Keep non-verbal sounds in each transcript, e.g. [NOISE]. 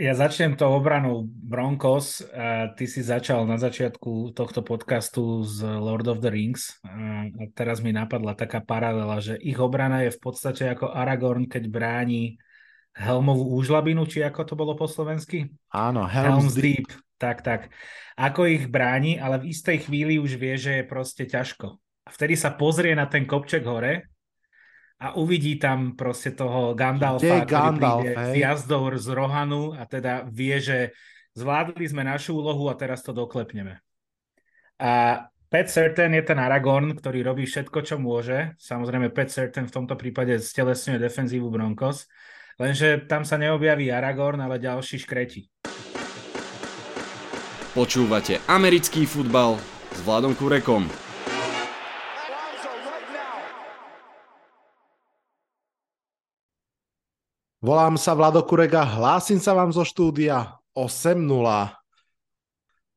Ja začnem to obranou Broncos. Ty si začal na začiatku tohto podcastu z Lord of the Rings. A teraz mi napadla taká paralela, že ich obrana je v podstate ako Aragorn, keď bráni Helmovú úžlabinu, či ako to bolo po slovensky? Áno, Helm's, Helm's Deep. Deep. Tak, tak. Ako ich bráni, ale v istej chvíli už vie, že je proste ťažko. A vtedy sa pozrie na ten kopček hore a uvidí tam proste toho Gandalfa, ktorý Gandalf, príde hej? z jazdou z Rohanu a teda vie, že zvládli sme našu úlohu a teraz to doklepneme. A Pat Certain je ten Aragorn, ktorý robí všetko, čo môže. Samozrejme, Pat Certain v tomto prípade stelesňuje defenzívu Broncos. Lenže tam sa neobjaví Aragorn, ale ďalší škreti. Počúvate americký futbal s Vladom Kurekom. Volám sa Vlado Kurek a hlásim sa vám zo štúdia 8.0.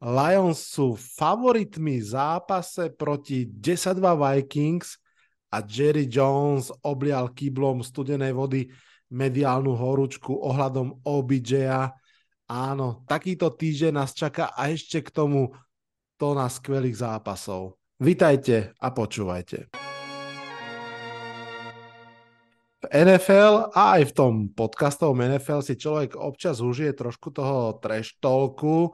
Lions sú favoritmi v zápase proti 10-2 Vikings a Jerry Jones oblial kýblom studenej vody mediálnu horúčku ohľadom OBJ-a Áno, takýto týždeň nás čaká a ešte k tomu to na skvelých zápasov. Vitajte a počúvajte. NFL a aj v tom podcastovom NFL si človek občas užije trošku toho trash talku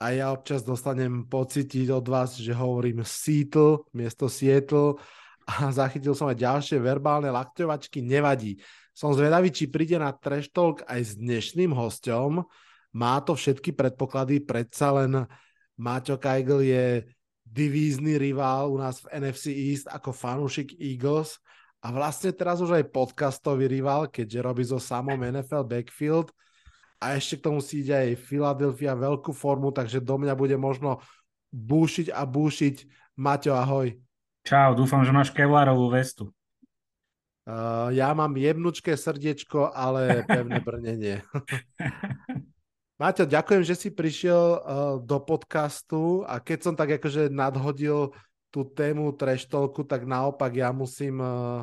a ja občas dostanem pocítiť od vás, že hovorím Seattle miesto Seattle a [LAUGHS] zachytil som aj ďalšie verbálne lakťovačky, nevadí. Som zvedavý, či príde na Trash Talk aj s dnešným hostom. Má to všetky predpoklady, predsa len Maťo Kajgl je divízny rival u nás v NFC East ako fanúšik Eagles a vlastne teraz už aj podcastový rival, keďže robí so samom NFL Backfield a ešte k tomu si ide aj Philadelphia veľkú formu, takže do mňa bude možno búšiť a búšiť. Maťo, ahoj. Čau, dúfam, že máš kevlarovú vestu. Uh, ja mám jemnučké srdiečko, ale pevné brnenie. [LAUGHS] Maťo, ďakujem, že si prišiel uh, do podcastu a keď som tak akože nadhodil tú tému treštolku, tak naopak ja musím uh,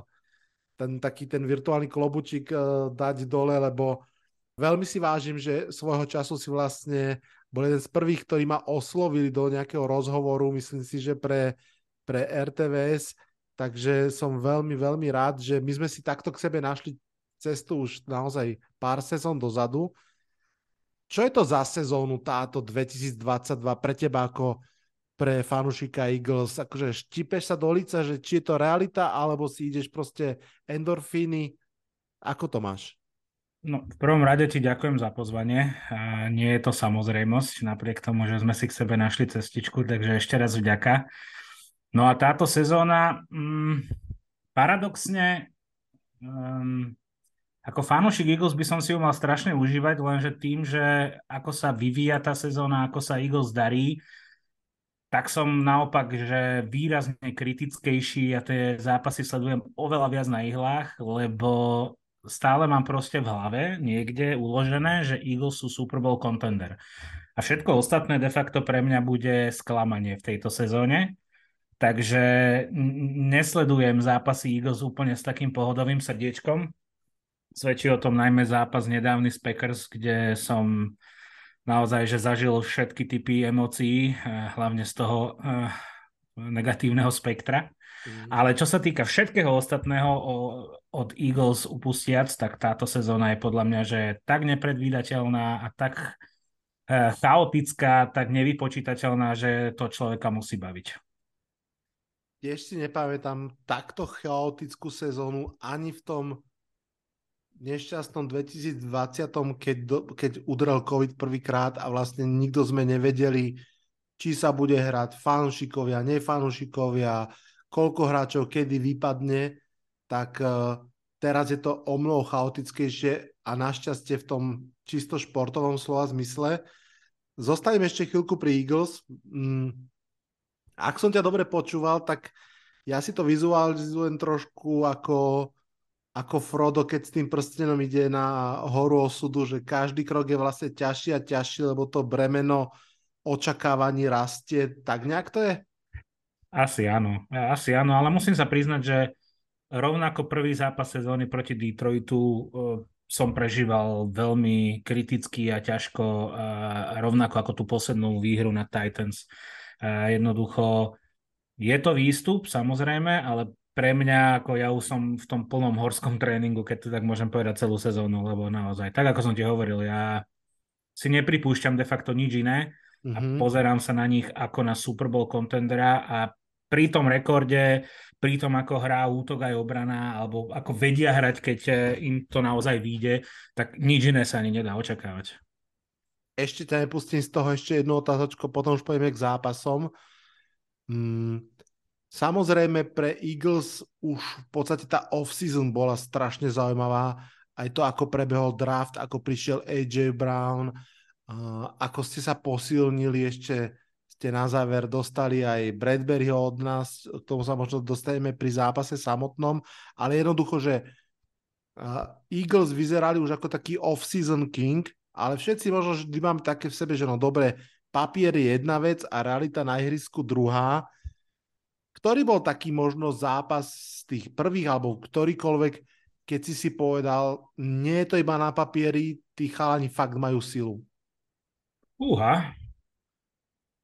ten taký ten virtuálny klobučík uh, dať dole, lebo veľmi si vážim, že svojho času si vlastne bol jeden z prvých, ktorí ma oslovili do nejakého rozhovoru, myslím si, že pre, pre RTVS Takže som veľmi, veľmi rád, že my sme si takto k sebe našli cestu už naozaj pár sezón dozadu. Čo je to za sezónu táto 2022 pre teba ako pre fanušika Eagles? Akože štipeš sa do lica, že či je to realita, alebo si ideš proste endorfíny? Ako to máš? No, v prvom rade ti ďakujem za pozvanie. Nie je to samozrejmosť, napriek tomu, že sme si k sebe našli cestičku, takže ešte raz vďaka. No a táto sezóna, mm, paradoxne, um, ako fanúšik Eagles by som si ju mal strašne užívať, lenže tým, že ako sa vyvíja tá sezóna, ako sa Eagles darí, tak som naopak, že výrazne kritickejší a tie zápasy sledujem oveľa viac na ihlách, lebo stále mám proste v hlave niekde uložené, že Eagles sú Super Bowl contender. A všetko ostatné de facto pre mňa bude sklamanie v tejto sezóne. Takže nesledujem zápasy Eagles úplne s takým pohodovým srdiečkom. Svedčí o tom najmä zápas nedávny z Packers, kde som naozaj že zažil všetky typy emócií, eh, hlavne z toho uh, negatívneho spektra. Mm. Ale čo sa týka všetkého ostatného od Eagles upustiac, tak táto sezóna je podľa mňa, že tak nepredvídateľná a tak uh, chaotická, tak nevypočítateľná, že to človeka musí baviť tiež si nepamätám takto chaotickú sezónu ani v tom nešťastnom 2020, keď, do, keď udrel COVID prvýkrát a vlastne nikto sme nevedeli, či sa bude hrať fanúšikovia, nefanúšikovia, koľko hráčov kedy vypadne, tak uh, teraz je to o mnoho chaotickejšie a našťastie v tom čisto športovom slova zmysle. Zostanem ešte chvíľku pri Eagles. Mm, ak som ťa dobre počúval, tak ja si to vizualizujem trošku ako, ako Frodo, keď s tým prstenom ide na horu osudu, že každý krok je vlastne ťažší a ťažší, lebo to bremeno očakávaní rastie. Tak nejak to je? Asi áno, asi áno, ale musím sa priznať, že rovnako prvý zápas sezóny proti Detroitu som prežíval veľmi kriticky a ťažko, a rovnako ako tú poslednú výhru na Titans. A jednoducho je to výstup, samozrejme, ale pre mňa, ako ja už som v tom plnom horskom tréningu, keď to tak môžem povedať celú sezónu, lebo naozaj, tak ako som ti hovoril, ja si nepripúšťam de facto nič iné a mm-hmm. pozerám sa na nich ako na Super Bowl contendera a pri tom rekorde, pri tom, ako hrá útok aj obrana, alebo ako vedia hrať, keď eh, im to naozaj vyjde, tak nič iné sa ani nedá očakávať. Ešte ťa nepustím z toho ešte jednu otázočku, potom už pojeme k zápasom. Mm, samozrejme pre Eagles už v podstate tá off-season bola strašne zaujímavá. Aj to, ako prebehol draft, ako prišiel AJ Brown, ako ste sa posilnili ešte ste na záver dostali aj Bradburyho od nás, k tomu sa možno dostaneme pri zápase samotnom, ale jednoducho, že Eagles vyzerali už ako taký off-season king, ale všetci možno vždy mám také v sebe, že no dobre, papier je jedna vec a realita na ihrisku druhá. Ktorý bol taký možno zápas z tých prvých alebo ktorýkoľvek, keď si si povedal, nie je to iba na papieri, tí chalani fakt majú silu? Uha,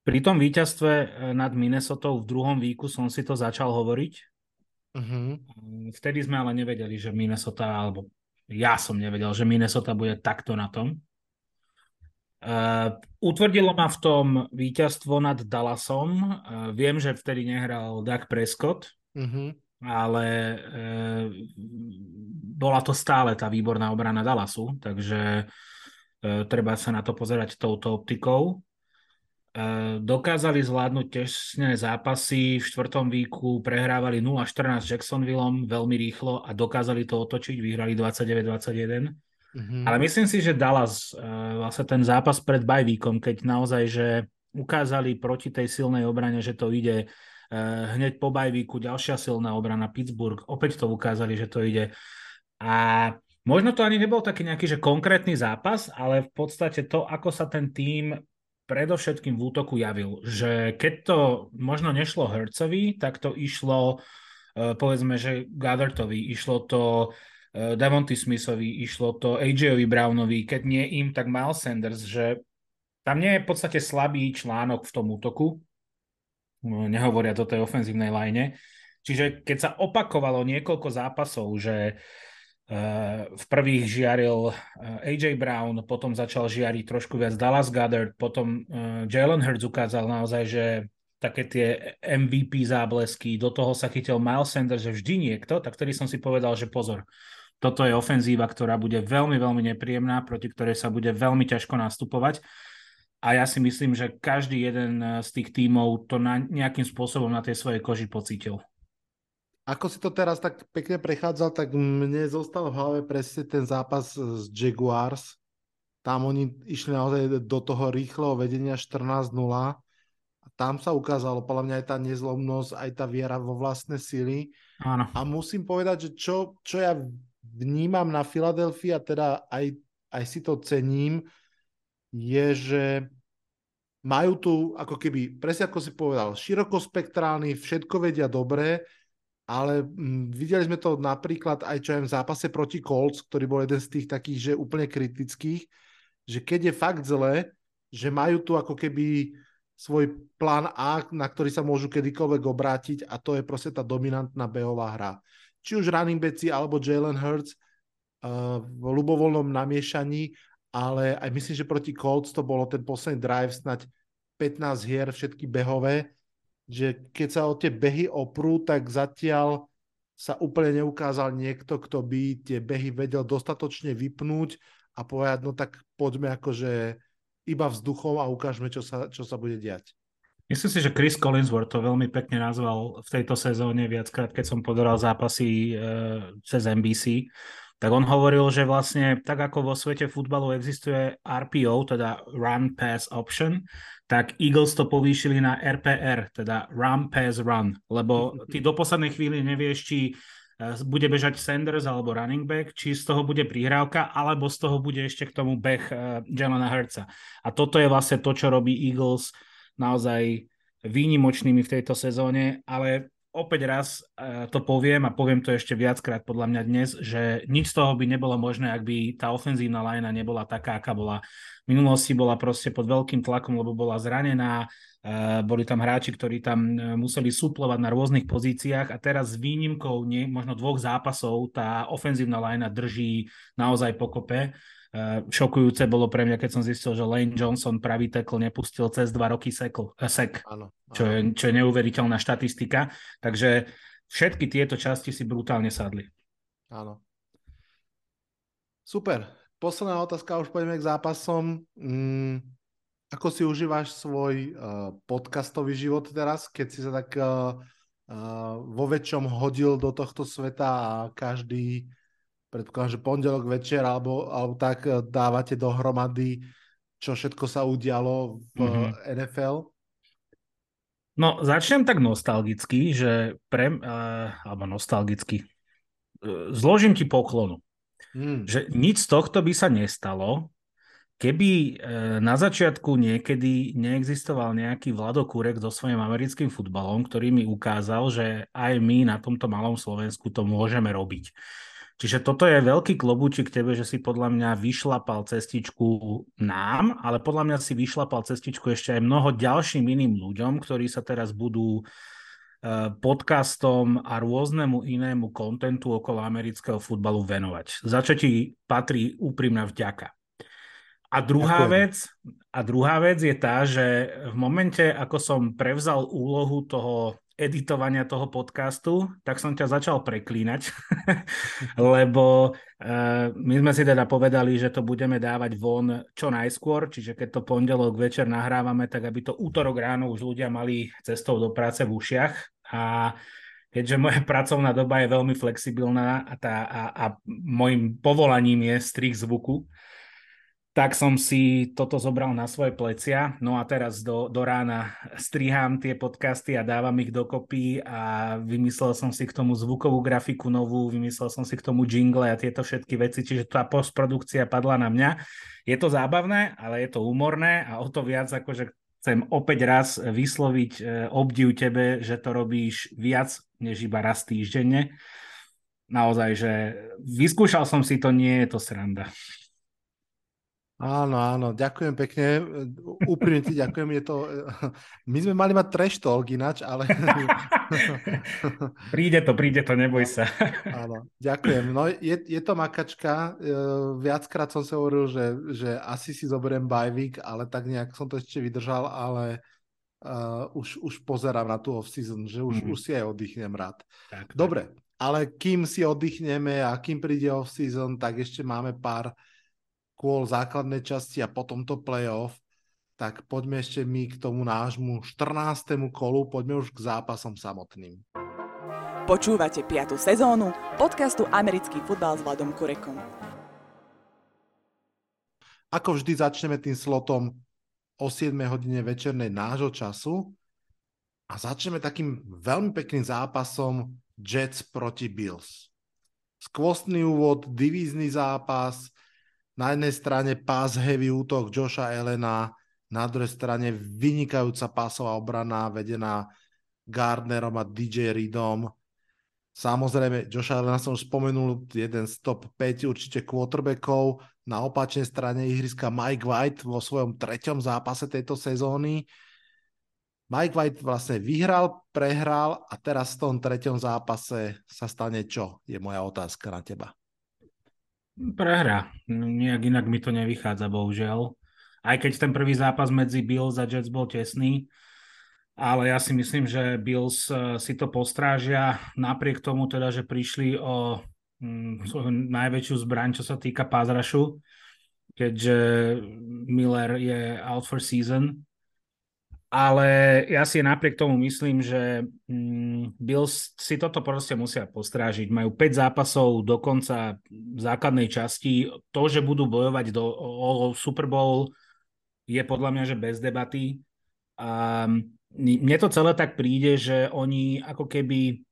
pri tom víťazstve eh, nad Minnesota v druhom výku som si to začal hovoriť. Uh-huh. Vtedy sme ale nevedeli, že Minnesota, alebo ja som nevedel, že Minnesota bude takto na tom. Uh, utvrdilo ma v tom víťazstvo nad Dallasom. Uh, viem, že vtedy nehral Doug Prescott, uh-huh. ale uh, bola to stále tá výborná obrana Dallasu, takže uh, treba sa na to pozerať touto optikou. Dokázali zvládnuť tesné zápasy, v štvrtom výku prehrávali 0-14 Jacksonvilleom veľmi rýchlo a dokázali to otočiť, vyhrali 29-21. Mm-hmm. Ale myslím si, že Dallas, vlastne ten zápas pred bajvíkom, keď naozaj, že ukázali proti tej silnej obrane, že to ide hneď po bajvíku, ďalšia silná obrana Pittsburgh, opäť to ukázali, že to ide. A možno to ani nebol taký nejaký že konkrétny zápas, ale v podstate to, ako sa ten tým predovšetkým v útoku javil, že keď to možno nešlo Hercovi, tak to išlo e, povedzme, že Gathertovi, išlo to e, Devonty Smithovi, išlo to AJ-ovi Brownovi, keď nie im, tak Miles Sanders, že tam nie je v podstate slabý článok v tom útoku, no, nehovoria o tej ofenzívnej line. Čiže keď sa opakovalo niekoľko zápasov, že Eh, v prvých žiaril eh, AJ Brown, potom začal žiariť trošku viac Dallas Goddard, potom eh, Jalen Hurts ukázal naozaj, že také tie MVP záblesky, do toho sa chytil Miles Sanders, že vždy niekto, tak vtedy som si povedal, že pozor, toto je ofenzíva, ktorá bude veľmi, veľmi nepríjemná, proti ktorej sa bude veľmi ťažko nastupovať. A ja si myslím, že každý jeden z tých tímov to na, nejakým spôsobom na tej svojej koži pocítil ako si to teraz tak pekne prechádzal, tak mne zostal v hlave presne ten zápas z Jaguars. Tam oni išli naozaj do toho rýchleho vedenia 14-0 a tam sa ukázalo podľa mňa aj tá nezlomnosť, aj tá viera vo vlastné sily. Áno. A musím povedať, že čo, čo ja vnímam na Filadelfii a teda aj, aj si to cením, je, že majú tu ako keby, presne ako si povedal, širokospektrálny, všetko vedia dobre, ale m, mm, videli sme to napríklad aj čo aj v zápase proti Colts, ktorý bol jeden z tých takých, že úplne kritických, že keď je fakt zle, že majú tu ako keby svoj plán A, na ktorý sa môžu kedykoľvek obrátiť a to je proste tá dominantná behová hra. Či už running backi alebo Jalen Hurts uh, v ľubovoľnom namiešaní, ale aj myslím, že proti Colts to bolo ten posledný drive, snať 15 hier, všetky behové, že keď sa o tie behy oprú, tak zatiaľ sa úplne neukázal niekto, kto by tie behy vedel dostatočne vypnúť a povedať, no tak poďme akože iba vzduchom a ukážeme, čo sa, čo sa bude diať. Myslím si, že Chris Collinsworth to veľmi pekne nazval v tejto sezóne viackrát, keď som podoral zápasy e, cez NBC, tak on hovoril, že vlastne tak ako vo svete futbalu existuje RPO, teda Run Pass Option, tak Eagles to povýšili na RPR, teda Run Pass Run, lebo ty do poslednej chvíli nevieš, či e, bude bežať Sanders alebo running back, či z toho bude prihrávka, alebo z toho bude ešte k tomu beh uh, Jalena Hurtsa. A toto je vlastne to, čo robí Eagles naozaj výnimočnými v tejto sezóne, ale opäť raz to poviem a poviem to ešte viackrát podľa mňa dnes, že nič z toho by nebolo možné, ak by tá ofenzívna lajna nebola taká, aká bola. V minulosti bola proste pod veľkým tlakom, lebo bola zranená, boli tam hráči, ktorí tam e, museli suplovať na rôznych pozíciách a teraz s výnimkou nie, možno dvoch zápasov tá ofenzívna lajna drží naozaj pokope. Uh, šokujúce bolo pre mňa, keď som zistil, že Lane Johnson pravý tekl nepustil cez dva roky sekl, uh, sek, áno, áno. Čo, je, čo je neuveriteľná štatistika. Takže všetky tieto časti si brutálne sadli. Áno. Super. Posledná otázka, už poďme k zápasom. Mm, ako si užíváš svoj uh, podcastový život teraz, keď si sa tak uh, uh, vo väčšom hodil do tohto sveta a každý predpokladám, že pondelok večer alebo, alebo tak eh, dávate dohromady, čo všetko sa udialo v mm-hmm. NFL? No, začnem tak nostalgicky, že pre, uh, alebo nostalgicky, uh, zložím ti poklonu. Mm. Že nič z tohto by sa nestalo, keby na začiatku niekedy neexistoval nejaký Vlado Kurek so svojím americkým futbalom, ktorý mi ukázal, že aj my na tomto malom Slovensku to môžeme robiť. Čiže toto je veľký klobúčik tebe, že si podľa mňa vyšlapal cestičku nám, ale podľa mňa si vyšlapal cestičku ešte aj mnoho ďalším iným ľuďom, ktorí sa teraz budú eh, podcastom a rôznemu inému kontentu okolo amerického futbalu venovať. Za čo ti patrí úprimná vďaka. A druhá, vec, a druhá vec je tá, že v momente, ako som prevzal úlohu toho editovania toho podcastu, tak som ťa začal preklínať, [LAUGHS] lebo uh, my sme si teda povedali, že to budeme dávať von čo najskôr, čiže keď to pondelok večer nahrávame, tak aby to útorok ráno už ľudia mali cestou do práce v ušiach. A keďže moja [LAUGHS] pracovná doba je veľmi flexibilná a, tá, a, a môjim povolaním je strich zvuku, tak som si toto zobral na svoje plecia. No a teraz do, do rána strihám tie podcasty a dávam ich dokopy a vymyslel som si k tomu zvukovú grafiku novú, vymyslel som si k tomu jingle a tieto všetky veci, čiže tá postprodukcia padla na mňa. Je to zábavné, ale je to úmorné a o to viac akože chcem opäť raz vysloviť e, obdiv tebe, že to robíš viac než iba raz týždenne. Naozaj, že vyskúšal som si to, nie je to sranda. Áno, áno, ďakujem pekne. Úprimne ti ďakujem. Je to... My sme mali mať trash talk ináč, ale... [LAUGHS] príde to, príde to, neboj sa. [LAUGHS] Áno, ďakujem. No je, je to makačka. E, viackrát som sa hovoril, že, že asi si zoberiem bajvik, ale tak nejak som to ešte vydržal, ale uh, už, už pozerám na tú off-season, že už, mm-hmm. už si aj oddychnem rád. Tak, Dobre, ale kým si oddychneme a kým príde off-season, tak ešte máme pár kôl základnej časti a potom to playoff, tak poďme ešte my k tomu nášmu 14. kolu, poďme už k zápasom samotným. Počúvate 5. sezónu podcastu Americký futbal s Vladom Kurekom. Ako vždy začneme tým slotom o 7 hodine večernej nášho času a začneme takým veľmi pekným zápasom Jets proti Bills. Skvostný úvod, divízny zápas, na jednej strane pass heavy útok Joša Elena, na druhej strane vynikajúca pásová obrana vedená Gardnerom a DJ Reedom. Samozrejme, Joša Elena som už spomenul, jeden z top 5 určite quarterbackov. Na opačnej strane ihriska Mike White vo svojom treťom zápase tejto sezóny. Mike White vlastne vyhral, prehral a teraz v tom treťom zápase sa stane čo? Je moja otázka na teba. Prehra. Nejak inak mi to nevychádza, bohužiaľ. Aj keď ten prvý zápas medzi Bills a Jets bol tesný, ale ja si myslím, že Bills eh, si to postrážia napriek tomu teda, že prišli o mm, svoju najväčšiu zbraň, čo sa týka pázrašu, keďže Miller je out for season ale ja si napriek tomu myslím, že mm, Bills si toto proste musia postrážiť. Majú 5 zápasov do konca základnej časti. To, že budú bojovať do, o, o Super Bowl, je podľa mňa, že bez debaty. A mne to celé tak príde, že oni ako keby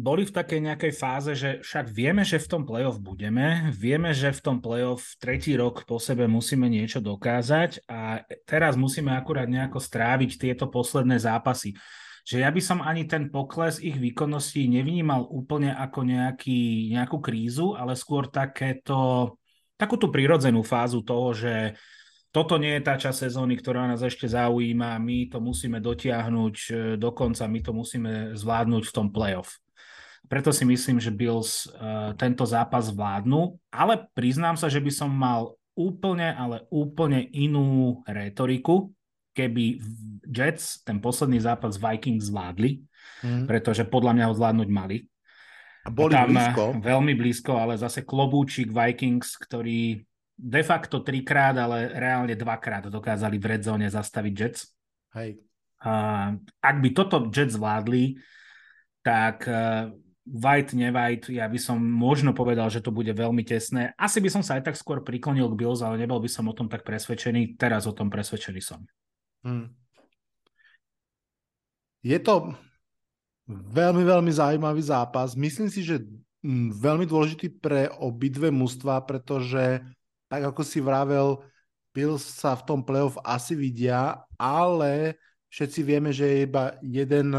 boli v takej nejakej fáze, že však vieme, že v tom playoff budeme, vieme, že v tom playoff tretí rok po sebe musíme niečo dokázať a teraz musíme akurát nejako stráviť tieto posledné zápasy. že ja by som ani ten pokles ich výkonností nevnímal úplne ako nejaký, nejakú krízu, ale skôr takéto, takú tú prirodzenú fázu toho, že toto nie je tá časť sezóny, ktorá nás ešte zaujíma, my to musíme dotiahnuť e, do konca, my to musíme zvládnuť v tom playoff. Preto si myslím, že Bills uh, tento zápas vládnu, ale priznám sa, že by som mal úplne, ale úplne inú retoriku, keby Jets ten posledný zápas Vikings zvládli, mm. pretože podľa mňa ho zvládnuť mali. A boli tam blízko. Veľmi blízko, ale zase klobúčik Vikings, ktorý de facto trikrát, ale reálne dvakrát dokázali v red zone zastaviť Jets. Hej. Uh, ak by toto Jets zvládli, tak uh, White, nevajt, ja by som možno povedal, že to bude veľmi tesné. Asi by som sa aj tak skôr priklonil k Bills, ale nebol by som o tom tak presvedčený. Teraz o tom presvedčený som. Hmm. Je to veľmi, veľmi zaujímavý zápas. Myslím si, že mm, veľmi dôležitý pre obidve mužstva, pretože tak ako si vravel, Bills sa v tom playoff asi vidia, ale všetci vieme, že iba jeden,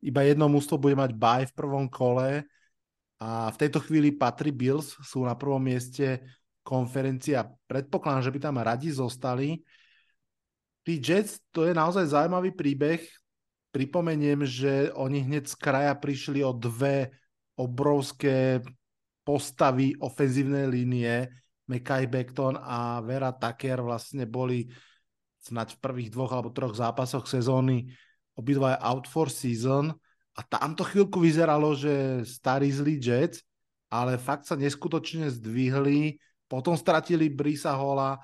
iba jedno mužstvo bude mať bye v prvom kole a v tejto chvíli patrí Bills, sú na prvom mieste konferencia. Predpokladám, že by tam radi zostali. Tí Jets, to je naozaj zaujímavý príbeh. Pripomeniem, že oni hneď z kraja prišli o dve obrovské postavy ofenzívnej línie, Mekai Beckton a Vera Tucker vlastne boli snať v prvých dvoch alebo troch zápasoch sezóny obidva out for season. A tam to chvíľku vyzeralo, že starí zlí Jets, ale fakt sa neskutočne zdvihli, potom stratili Brisa Hola,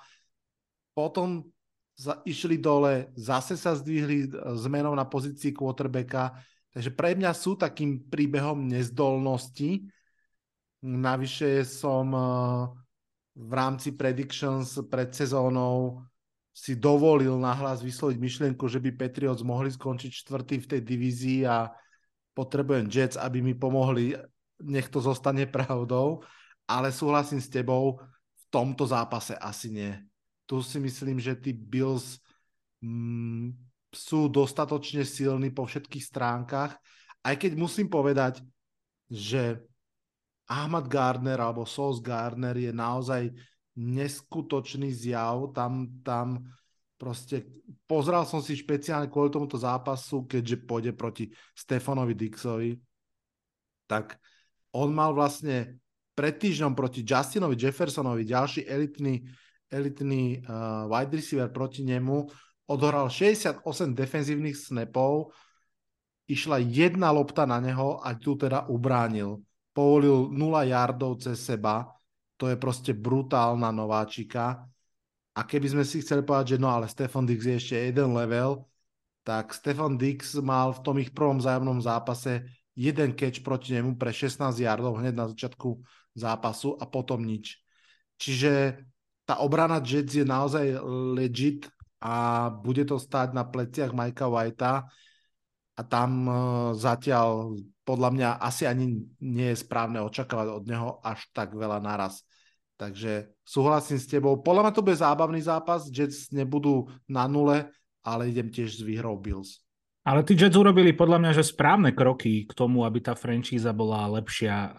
potom za, išli dole, zase sa zdvihli zmenou na pozícii quarterbacka, takže pre mňa sú takým príbehom nezdolnosti. Navyše som uh, v rámci predictions pred sezónou si dovolil nahlas vysloviť myšlienku, že by Patriots mohli skončiť čtvrtý v tej divízii a potrebujem Jets, aby mi pomohli, nech to zostane pravdou, ale súhlasím s tebou, v tomto zápase asi nie. Tu si myslím, že tí Bills mm, sú dostatočne silní po všetkých stránkach, aj keď musím povedať, že Ahmad Gardner alebo Sos Gardner je naozaj neskutočný zjav. Tam, tam proste pozral som si špeciálne kvôli tomuto zápasu, keďže pôjde proti Stefanovi Dixovi, tak on mal vlastne pred týždňom proti Justinovi Jeffersonovi, ďalší elitný, elitný uh, wide receiver proti nemu, odohral 68 defenzívnych snapov, išla jedna lopta na neho a tu teda ubránil povolil 0 yardov cez seba, to je proste brutálna nováčika. A keby sme si chceli povedať, že no ale Stefan Dix je ešte jeden level, tak Stefan Dix mal v tom ich prvom zájomnom zápase jeden catch proti nemu pre 16 yardov hneď na začiatku zápasu a potom nič. Čiže tá obrana Jets je naozaj legit a bude to stáť na pleciach Majka Whitea a tam uh, zatiaľ podľa mňa asi ani nie je správne očakávať od neho až tak veľa naraz. Takže súhlasím s tebou. Podľa mňa to bude zábavný zápas. Jets nebudú na nule, ale idem tiež s výhrou Bills. Ale tí Jets urobili podľa mňa, že správne kroky k tomu, aby tá franchíza bola lepšia. Uh,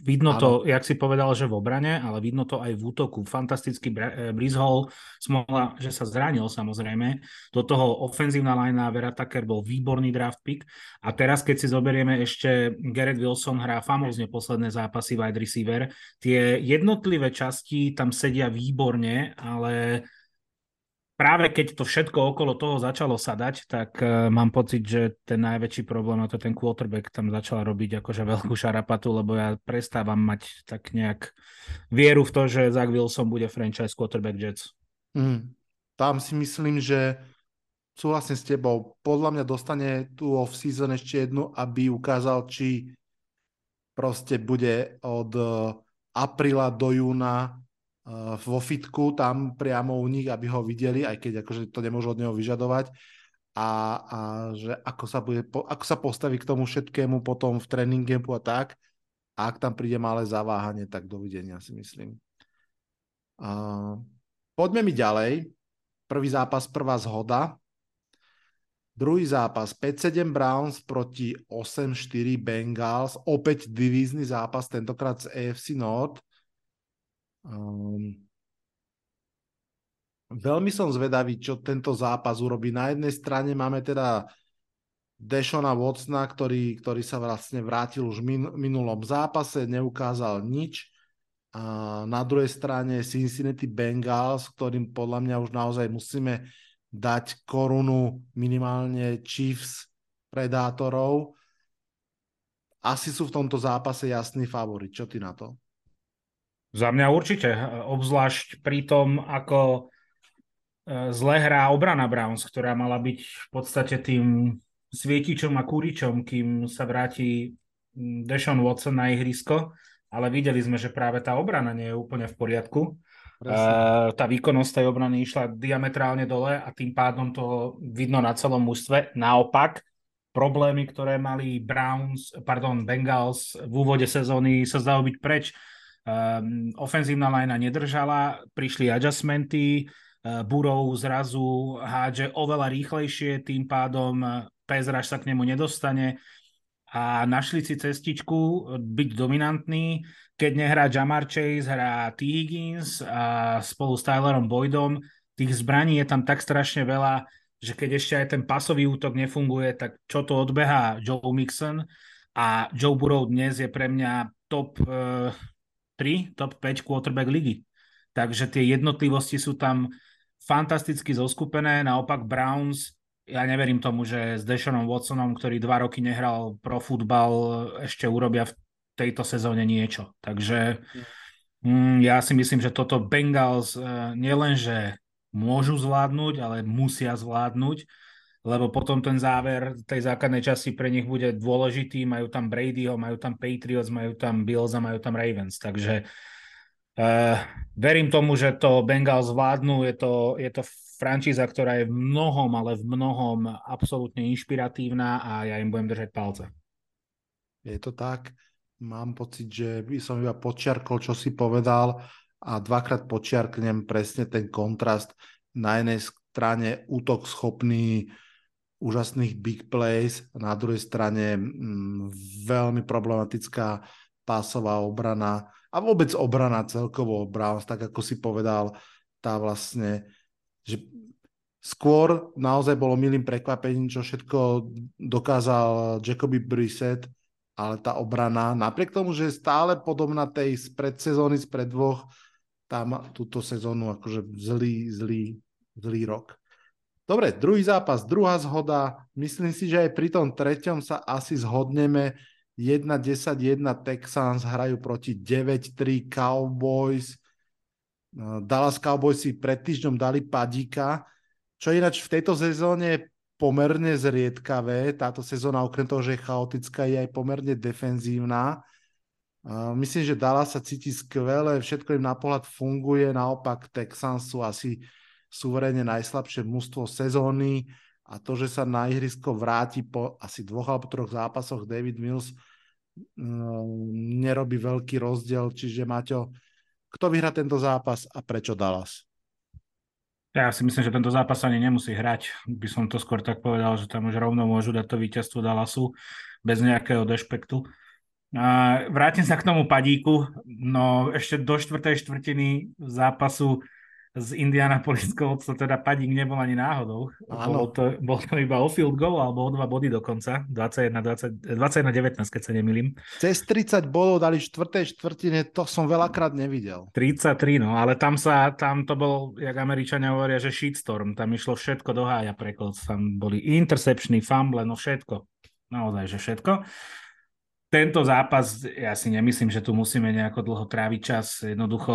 vidno ano. to, jak si povedal, že v obrane, ale vidno to aj v útoku. Fantastický uh, Breeze Hall, smola, že sa zranil samozrejme. Do toho ofenzívna linea Vera Tucker bol výborný draft pick. A teraz, keď si zoberieme ešte, Garrett Wilson hrá famózne posledné zápasy wide receiver. Tie jednotlivé časti tam sedia výborne, ale práve keď to všetko okolo toho začalo sadať, tak uh, mám pocit, že ten najväčší problém, a to ten quarterback tam začal robiť akože veľkú šarapatu, lebo ja prestávam mať tak nejak vieru v to, že Zach Wilson bude franchise quarterback Jets. Mm. Tam si myslím, že súhlasím s tebou. Podľa mňa dostane tu off-season ešte jednu, aby ukázal, či proste bude od eh, apríla do júna vo fitku tam priamo u nich, aby ho videli, aj keď akože to nemôžu od neho vyžadovať a, a že ako sa, bude, ako sa postaví k tomu všetkému potom v tréning a tak. A ak tam príde malé zaváhanie, tak dovidenia si myslím. Uh, poďme mi ďalej. Prvý zápas, prvá zhoda. Druhý zápas 5-7 Browns proti 8-4 Bengals. Opäť divízny zápas, tentokrát z AFC North. Um, veľmi som zvedavý, čo tento zápas urobí. Na jednej strane máme teda Dešona Watsona, ktorý, ktorý sa vlastne vrátil už v min, minulom zápase, neukázal nič. A na druhej strane Cincinnati Bengals, ktorým podľa mňa už naozaj musíme dať korunu minimálne Chiefs predátorov. Asi sú v tomto zápase jasný favorit. Čo ty na to? Za mňa určite, obzvlášť pri tom, ako e, zle hrá obrana Browns, ktorá mala byť v podstate tým svietičom a kúričom, kým sa vráti Deshaun Watson na ihrisko, ale videli sme, že práve tá obrana nie je úplne v poriadku. Uh, tá výkonnosť tej obrany išla diametrálne dole a tým pádom to vidno na celom mužstve. Naopak, problémy, ktoré mali Browns, pardon, Bengals v úvode sezóny sa zdajú byť preč. Um, ofenzívna lajna nedržala, prišli adjustmenty, uh, Burov zrazu hádže oveľa rýchlejšie, tým pádom Pezraž sa k nemu nedostane a našli si cestičku byť dominantný. Keď nehrá Jamar Chase, hrá T. Higgins a spolu s Tylerom Boydom. Tých zbraní je tam tak strašne veľa, že keď ešte aj ten pasový útok nefunguje, tak čo to odbehá Joe Mixon a Joe Burrow dnes je pre mňa top 3, top 5 quarterback ligy. Takže tie jednotlivosti sú tam fantasticky zoskupené, naopak Browns, ja neverím tomu, že s Deshanom Watsonom, ktorý dva roky nehral pro futbal, ešte urobia v tejto sezóne niečo. Takže mm, ja si myslím, že toto Bengals uh, nielenže môžu zvládnuť, ale musia zvládnuť, lebo potom ten záver tej základnej časti pre nich bude dôležitý. Majú tam Bradyho, majú tam Patriots, majú tam Bills a majú tam Ravens. Takže uh, verím tomu, že to Bengals zvládnu. Je to, je to frančíza, ktorá je v mnohom, ale v mnohom absolútne inšpiratívna a ja im budem držať palce. Je to tak. Mám pocit, že by som iba počiarkol, čo si povedal a dvakrát počiarknem presne ten kontrast. Na jednej strane útok schopný úžasných big plays, na druhej strane mm, veľmi problematická pásová obrana a vôbec obrana celkovo Browns, tak ako si povedal, tá vlastne, že skôr naozaj bolo milým prekvapením, čo všetko dokázal Jacoby Brissett, ale tá obrana, napriek tomu, že je stále podobná tej z predsezóny, z pred dvoch, tam túto sezónu akože zlý, zlý, zlý rok. Dobre, druhý zápas, druhá zhoda. Myslím si, že aj pri tom treťom sa asi zhodneme. 1-10-1 Texans hrajú proti 9-3 Cowboys. No, Dallas Cowboys si pred týždňom dali padíka, čo ináč v tejto sezóne pomerne zriedkavé. Táto sezóna okrem toho, že je chaotická, je aj pomerne defenzívna. Myslím, že Dallas sa cíti skvele, všetko im na pohľad funguje, naopak Texans sú asi suverénne najslabšie mužstvo sezóny a to, že sa na ihrisko vráti po asi dvoch alebo troch zápasoch David Mills mm, nerobí veľký rozdiel. Čiže Maťo, kto vyhrá tento zápas a prečo Dallas? Ja si myslím, že tento zápas ani nemusí hrať. By som to skôr tak povedal, že tam už rovno môžu dať to víťazstvo Dallasu bez nejakého dešpektu. vrátim sa k tomu padíku. No ešte do štvrtej štvrtiny zápasu z Indianapolis Colts [LAUGHS] to teda padík nebol ani náhodou. Bol to, bol to iba o field goal alebo o dva body dokonca. 21-19, keď sa nemýlim. Cez 30 bodov dali v štvrtej štvrtine, to som veľakrát nevidel. 33, no, ale tam sa, tam to bol, jak Američania hovoria, že shitstorm. Tam išlo všetko do hája pre Colts. Tam boli intercepčný, fumble, no všetko. Naozaj, že všetko tento zápas, ja si nemyslím, že tu musíme nejako dlho tráviť čas. Jednoducho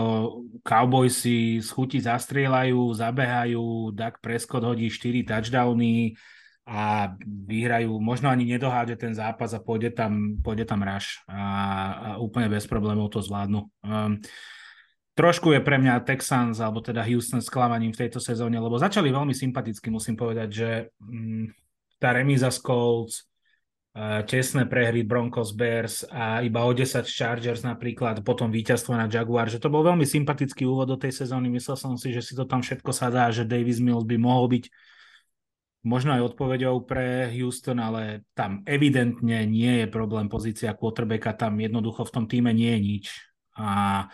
Cowboys si z chuti zastrieľajú, zabehajú, Dak Prescott hodí 4 touchdowny a vyhrajú, možno ani nedoháde ten zápas a pôjde tam, pôjde tam raš a, a úplne bez problémov to zvládnu. Um, trošku je pre mňa Texans, alebo teda Houston sklamaním v tejto sezóne, lebo začali veľmi sympaticky, musím povedať, že um, tá remíza z Colts, tesné prehry Broncos Bears a iba o 10 Chargers napríklad, potom víťazstvo na Jaguar, že to bol veľmi sympatický úvod do tej sezóny. Myslel som si, že si to tam všetko sadá, že Davis Mills by mohol byť možno aj odpoveďou pre Houston, ale tam evidentne nie je problém pozícia quarterbacka, tam jednoducho v tom týme nie je nič. A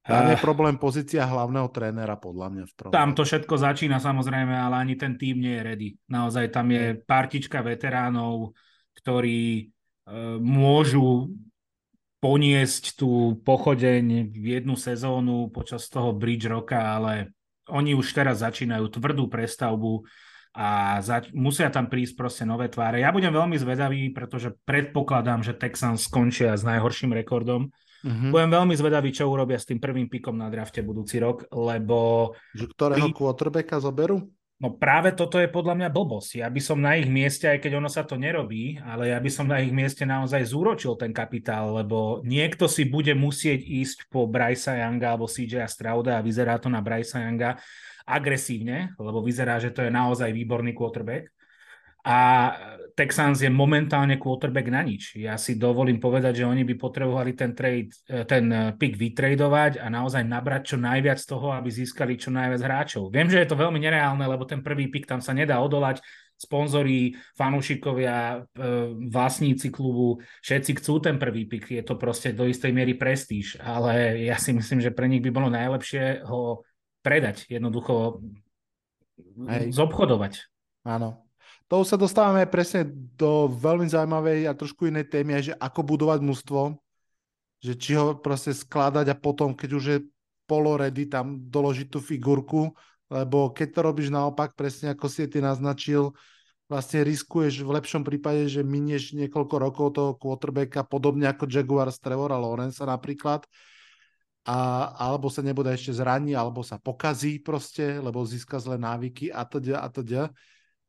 tam je problém pozícia hlavného trénera, podľa mňa. V prvom tam to všetko začína samozrejme, ale ani ten tým nie je ready. Naozaj tam je partička veteránov, ktorí uh, môžu poniesť tú pochodeň v jednu sezónu počas toho bridge roka, ale oni už teraz začínajú tvrdú prestavbu a zač- musia tam prísť proste nové tváre. Ja budem veľmi zvedavý, pretože predpokladám, že Texans skončia s najhorším rekordom. Mm-hmm. Budem veľmi zvedavý, čo urobia s tým prvým pikom na drafte budúci rok, lebo... Že ktorého pri... quarterbacka zoberú? No práve toto je podľa mňa blbosť. Ja by som na ich mieste, aj keď ono sa to nerobí, ale ja by som na ich mieste naozaj zúročil ten kapitál, lebo niekto si bude musieť ísť po Brysa Younga alebo CJ Strauda a vyzerá to na Brysa Younga agresívne, lebo vyzerá, že to je naozaj výborný quarterback a Texans je momentálne quarterback na nič. Ja si dovolím povedať, že oni by potrebovali ten, trade, e, ten e, pick vytradovať a naozaj nabrať čo najviac z toho, aby získali čo najviac hráčov. Viem, že je to veľmi nereálne, lebo ten prvý pick tam sa nedá odolať. Sponzori, fanúšikovia, e, vlastníci klubu, všetci chcú ten prvý pick. Je to proste do istej miery prestíž, ale ja si myslím, že pre nich by bolo najlepšie ho predať, jednoducho Hej. zobchodovať. Áno, to sa dostávame presne do veľmi zaujímavej a trošku inej témy, že ako budovať mužstvo, že či ho proste skladať a potom, keď už je poloredy, tam doložiť tú figurku, lebo keď to robíš naopak, presne ako si ty naznačil, vlastne riskuješ v lepšom prípade, že minieš niekoľko rokov toho quarterbacka, podobne ako Jaguar z Trevora Lawrence napríklad, a, alebo sa nebude ešte zraní, alebo sa pokazí proste, lebo získa zlé návyky a teda a teda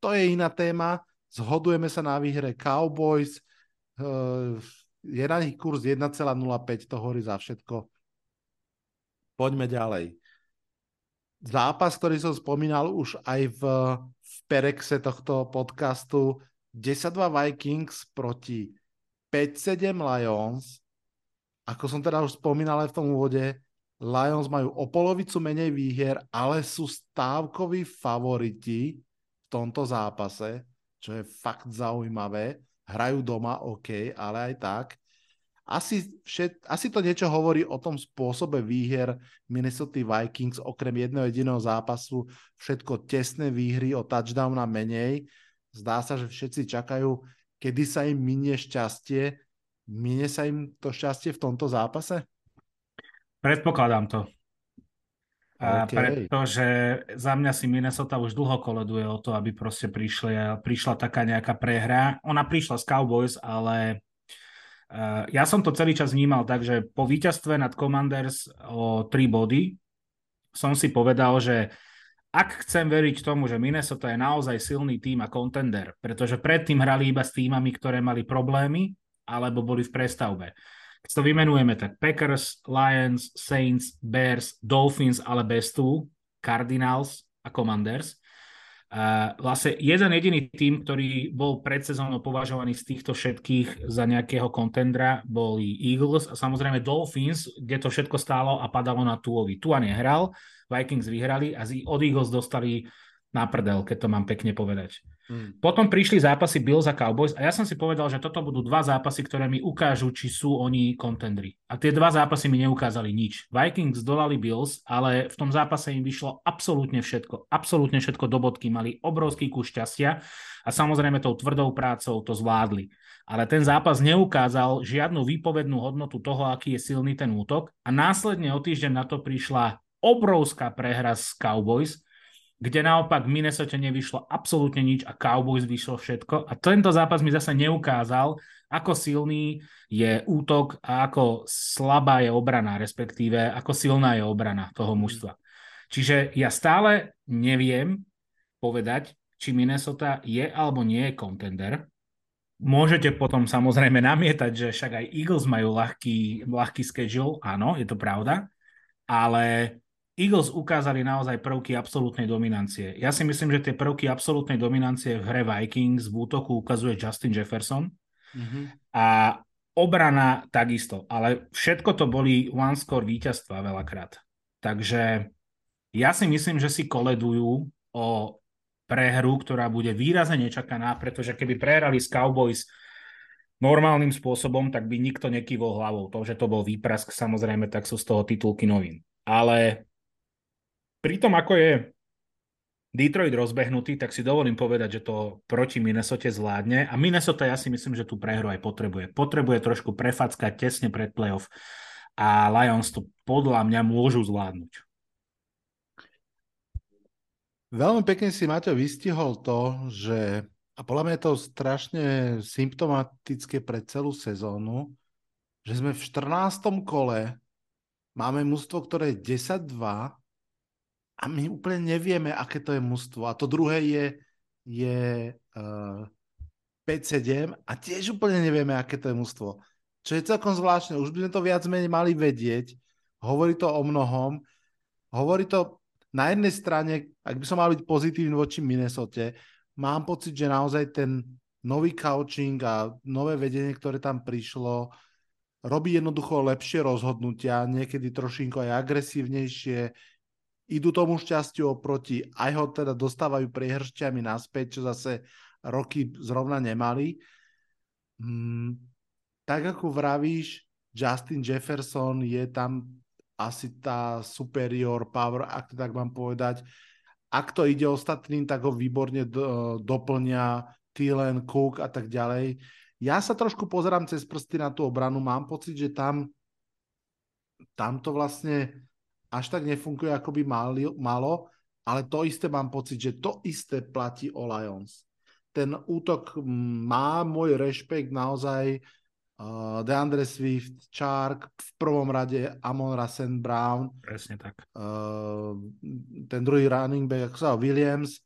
to je iná téma. Zhodujeme sa na výhre Cowboys. Eh, je na nich kurz 1,05, to horí za všetko. Poďme ďalej. Zápas, ktorý som spomínal už aj v, v Perexe tohto podcastu, 10-2 Vikings proti 5-7 Lions. Ako som teda už spomínal aj v tom úvode, Lions majú o polovicu menej výhier, ale sú stávkoví favoriti tomto zápase, čo je fakt zaujímavé. Hrajú doma, OK, ale aj tak. Asi, všet, asi to niečo hovorí o tom spôsobe výhier Minnesota Vikings, okrem jedného jediného zápasu, všetko tesné výhry o touchdown a menej. Zdá sa, že všetci čakajú, kedy sa im minie šťastie. Minie sa im to šťastie v tomto zápase? Predpokladám to. Okay. Pretože za mňa si Minnesota už dlho koleduje o to, aby proste prišli, prišla taká nejaká prehra. Ona prišla z Cowboys, ale uh, ja som to celý čas vnímal tak, že po víťazstve nad Commanders o 3 body som si povedal, že ak chcem veriť tomu, že Minnesota je naozaj silný tým a contender, pretože predtým hrali iba s týmami, ktoré mali problémy alebo boli v prestavbe keď to vymenujeme, tak Packers, Lions, Saints, Bears, Dolphins, ale bez tu, Cardinals a Commanders. Uh, vlastne jeden jediný tým, ktorý bol pred sezónou považovaný z týchto všetkých za nejakého kontendra, boli Eagles a samozrejme Dolphins, kde to všetko stálo a padalo na Tuovi. Tua nehral, Vikings vyhrali a od Eagles dostali na prdel, keď to mám pekne povedať. Hmm. Potom prišli zápasy Bills a Cowboys a ja som si povedal, že toto budú dva zápasy, ktoré mi ukážu, či sú oni kontendri. A tie dva zápasy mi neukázali nič. Vikings dolali Bills, ale v tom zápase im vyšlo absolútne všetko. Absolútne všetko do bodky. Mali obrovský kus šťastia a samozrejme tou tvrdou prácou to zvládli. Ale ten zápas neukázal žiadnu výpovednú hodnotu toho, aký je silný ten útok a následne o týždeň na to prišla obrovská prehra z Cowboys, kde naopak Minnesota nevyšlo absolútne nič a Cowboys vyšlo všetko. A tento zápas mi zase neukázal, ako silný je útok a ako slabá je obrana, respektíve ako silná je obrana toho mužstva. Čiže ja stále neviem povedať, či Minnesota je alebo nie je contender. Môžete potom samozrejme namietať, že však aj Eagles majú ľahký, ľahký schedule, áno, je to pravda, ale Eagles ukázali naozaj prvky absolútnej dominancie. Ja si myslím, že tie prvky absolútnej dominancie v hre Vikings v útoku ukazuje Justin Jefferson mm-hmm. a obrana takisto, ale všetko to boli one score víťazstva veľakrát. Takže ja si myslím, že si koledujú o prehru, ktorá bude výrazne nečakaná, pretože keby prehrali s Cowboys normálnym spôsobom, tak by nikto nekývol hlavou. To, že to bol výprask, samozrejme, tak sú z toho titulky novín. Ale pri tom, ako je Detroit rozbehnutý, tak si dovolím povedať, že to proti Minnesota zvládne a Minnesota ja si myslím, že tú prehru aj potrebuje. Potrebuje trošku prefackať tesne pred playoff a Lions to podľa mňa môžu zvládnuť. Veľmi pekne si Maťo vystihol to, že a podľa mňa je to strašne symptomatické pre celú sezónu, že sme v 14. kole, máme mužstvo, ktoré je 10-2 a my úplne nevieme, aké to je mužstvo. A to druhé je, je uh, eh, 5-7 a tiež úplne nevieme, aké to je mužstvo. Čo je celkom zvláštne. Už by sme to viac menej mali vedieť. Hovorí to o mnohom. Hovorí to na jednej strane, ak by som mal byť pozitívny voči Minnesota, mám pocit, že naozaj ten nový coaching a nové vedenie, ktoré tam prišlo, robí jednoducho lepšie rozhodnutia, niekedy trošinko aj agresívnejšie, idú tomu šťastiu oproti, aj ho teda dostávajú priehršťami naspäť, čo zase roky zrovna nemali. Hmm, tak ako vravíš, Justin Jefferson je tam asi tá superior power, ak to tak mám povedať. Ak to ide ostatným, tak ho výborne do, doplňa Thielen, Cook a tak ďalej. Ja sa trošku pozerám cez prsty na tú obranu, mám pocit, že tam, tam to vlastne až tak nefunguje, ako by mali, malo, ale to isté mám pocit, že to isté platí o Lions. Ten útok má môj rešpekt naozaj uh, DeAndre Swift, Chark, v prvom rade Amon Rasen Brown. Presne tak. Uh, ten druhý running back, ako sa Williams,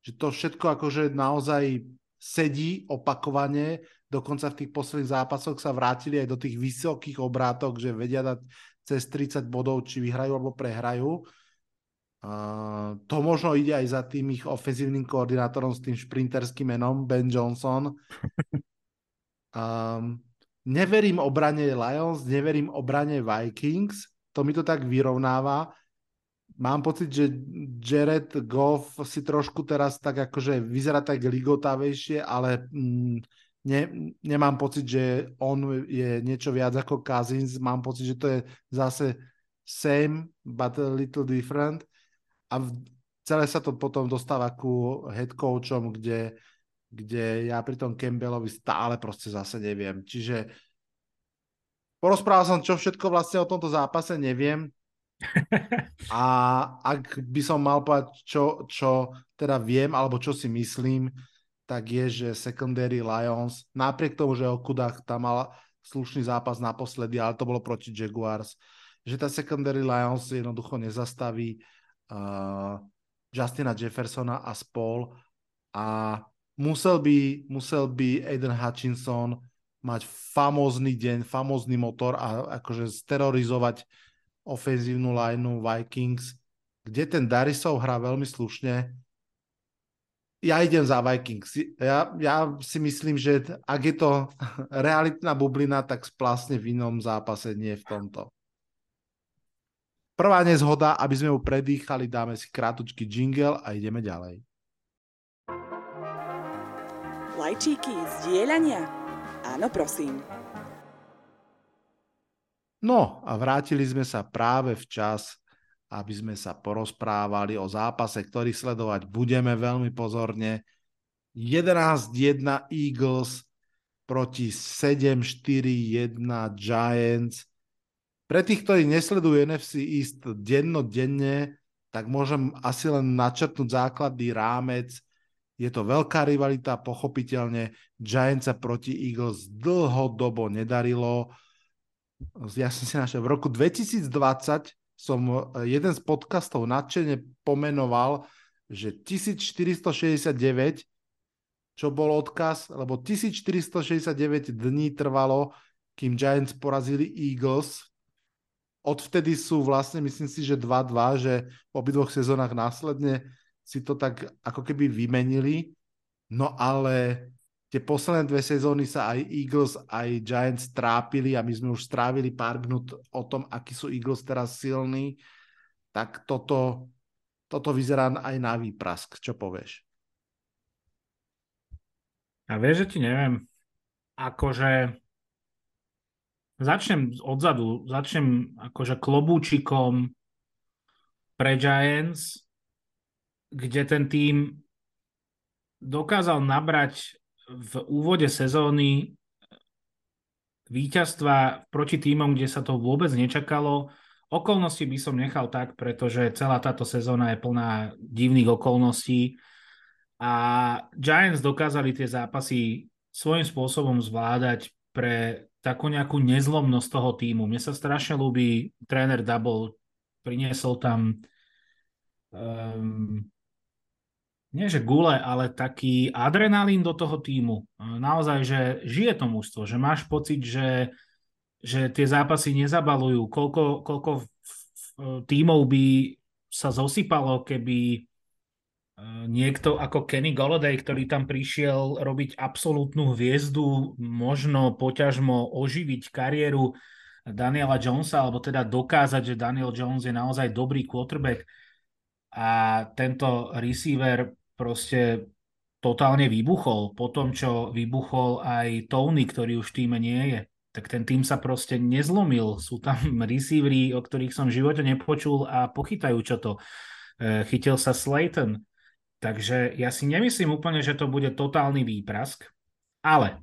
že to všetko akože naozaj sedí opakovane, dokonca v tých posledných zápasoch sa vrátili aj do tých vysokých obrátok, že vedia dať cez 30 bodov, či vyhrajú alebo prehrajú. Uh, to možno ide aj za tým ich ofenzívnym koordinátorom s tým šprinterským menom Ben Johnson. [LAUGHS] Um, neverím obrane Lions, neverím obrane Vikings, to mi to tak vyrovnáva. Mám pocit, že Jared Goff si trošku teraz tak akože vyzerá tak ligotavejšie, ale mm, ne, nemám pocit, že on je niečo viac ako Cousins, mám pocit, že to je zase same, but a little different a v, celé sa to potom dostáva ku head coachom, kde, kde ja pri tom Campbellovi stále proste zase neviem. Čiže porozprával som, čo všetko vlastne o tomto zápase neviem. [LAUGHS] A ak by som mal povedať, čo, čo teda viem, alebo čo si myslím, tak je, že secondary Lions, napriek tomu, že Okudach tam mal slušný zápas naposledy, ale to bolo proti Jaguars, že tá secondary Lions jednoducho nezastaví uh, Justina Jeffersona a spol. A musel by, musel by Aiden Hutchinson mať famózny deň, famózny motor a akože sterorizovať ofenzívnu lineu Vikings, kde ten Darisov hrá veľmi slušne, ja idem za Vikings. Ja, ja si myslím, že ak je to realitná bublina, tak splasne v inom zápase, nie v tomto. Prvá nezhoda, aby sme ju predýchali, dáme si krátučký jingle a ideme ďalej. Lajčíky, zdieľania? Áno, prosím. No a vrátili sme sa práve včas aby sme sa porozprávali o zápase, ktorý sledovať budeme veľmi pozorne. 11-1 Eagles proti 7-4-1 Giants. Pre tých, ktorí nesledujú NFC East dennodenne, tak môžem asi len načrtnúť základný rámec. Je to veľká rivalita, pochopiteľne Giants sa proti Eagles dlhodobo nedarilo. Ja som si našiel v roku 2020 som e, jeden z podcastov nadšene pomenoval, že 1469, čo bol odkaz, lebo 1469 dní trvalo, kým Giants porazili Eagles. Odvtedy sú vlastne, myslím si, že 2-2, že v obidvoch sezónach následne si to tak ako keby vymenili. No ale tie posledné dve sezóny sa aj Eagles, aj Giants trápili a my sme už strávili pár minút o tom, akí sú Eagles teraz silní, tak toto, toto vyzerá aj na výprask. Čo povieš? A vieš, že ti neviem, akože začnem odzadu, začnem akože klobúčikom pre Giants, kde ten tým dokázal nabrať v úvode sezóny víťazstva proti týmom, kde sa to vôbec nečakalo. Okolnosti by som nechal tak, pretože celá táto sezóna je plná divných okolností a Giants dokázali tie zápasy svojím spôsobom zvládať pre takú nejakú nezlomnosť toho týmu. Mne sa strašne ľúbi tréner Double, priniesol tam um, nie že gule, ale taký adrenalín do toho týmu. Naozaj, že žije to mústvo, že máš pocit, že, že tie zápasy nezabalujú. Koľko, koľko tímov by sa zosypalo, keby e, niekto ako Kenny Golladay, ktorý tam prišiel robiť absolútnu hviezdu, možno poťažmo oživiť kariéru Daniela Jonesa, alebo teda dokázať, že Daniel Jones je naozaj dobrý quarterback a tento receiver proste totálne vybuchol. Po tom, čo vybuchol aj Tony, ktorý už v týme nie je, tak ten tým sa proste nezlomil. Sú tam [LAUGHS] receivery, o ktorých som v živote nepočul a pochytajú čo to. E, chytil sa Slayton. Takže ja si nemyslím úplne, že to bude totálny výprask, ale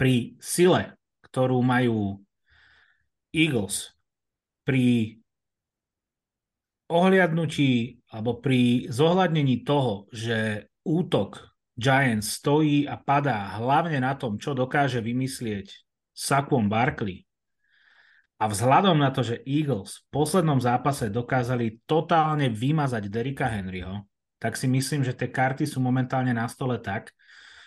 pri sile, ktorú majú Eagles, pri ohliadnutí alebo pri zohľadnení toho, že útok Giants stojí a padá hlavne na tom, čo dokáže vymyslieť Saquon Barkley a vzhľadom na to, že Eagles v poslednom zápase dokázali totálne vymazať Derika Henryho, tak si myslím, že tie karty sú momentálne na stole tak,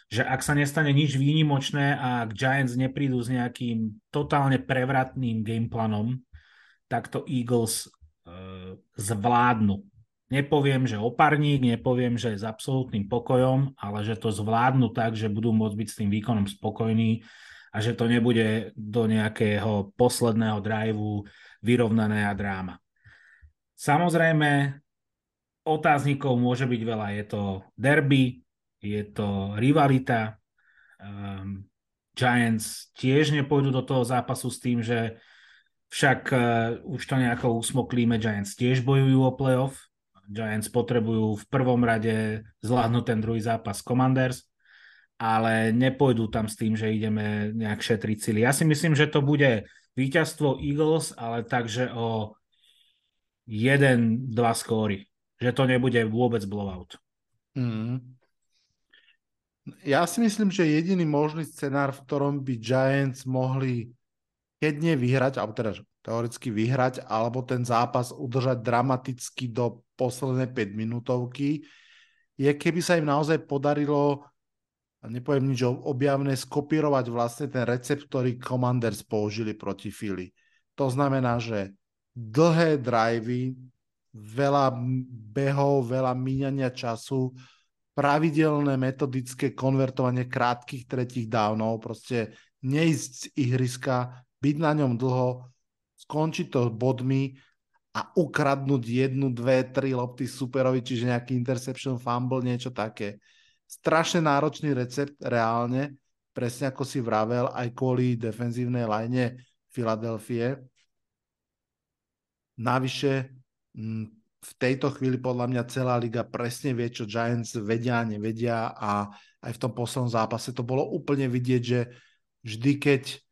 že ak sa nestane nič výnimočné a ak Giants neprídu s nejakým totálne prevratným gameplanom, tak to Eagles zvládnu. Nepoviem, že oparník, nepoviem, že s absolútnym pokojom, ale že to zvládnu tak, že budú môcť byť s tým výkonom spokojní a že to nebude do nejakého posledného driveu vyrovnané a dráma. Samozrejme, otáznikov môže byť veľa. Je to derby, je to rivalita. Um, Giants tiež nepôjdu do toho zápasu s tým, že však uh, už to nejako usmoklíme. Giants tiež bojujú o playoff, Giants potrebujú v prvom rade zvládnuť ten druhý zápas Commanders, ale nepôjdu tam s tým, že ideme nejak šetriť cíly. Ja si myslím, že to bude víťazstvo Eagles, ale takže o 1-2 skóry. Že to nebude vôbec blowout. Mm. Ja si myslím, že jediný možný scenár, v ktorom by Giants mohli keď nie vyhrať, alebo teda teoreticky vyhrať, alebo ten zápas udržať dramaticky do posledné 5 minútovky, je keby sa im naozaj podarilo, a nepoviem nič objavné, skopírovať vlastne ten recept, ktorý Commanders použili proti Philly. To znamená, že dlhé drivey, veľa behov, veľa míňania času, pravidelné metodické konvertovanie krátkých tretích dávnov, proste neísť z ihriska, byť na ňom dlho, skončiť to bodmi a ukradnúť jednu, dve, tri lopty superovi, čiže nejaký interception, fumble, niečo také. Strašne náročný recept reálne, presne ako si vravel, aj kvôli defenzívnej line Filadelfie. Navyše, mm, v tejto chvíli podľa mňa celá liga presne vie, čo Giants vedia a nevedia a aj v tom poslednom zápase to bolo úplne vidieť, že vždy, keď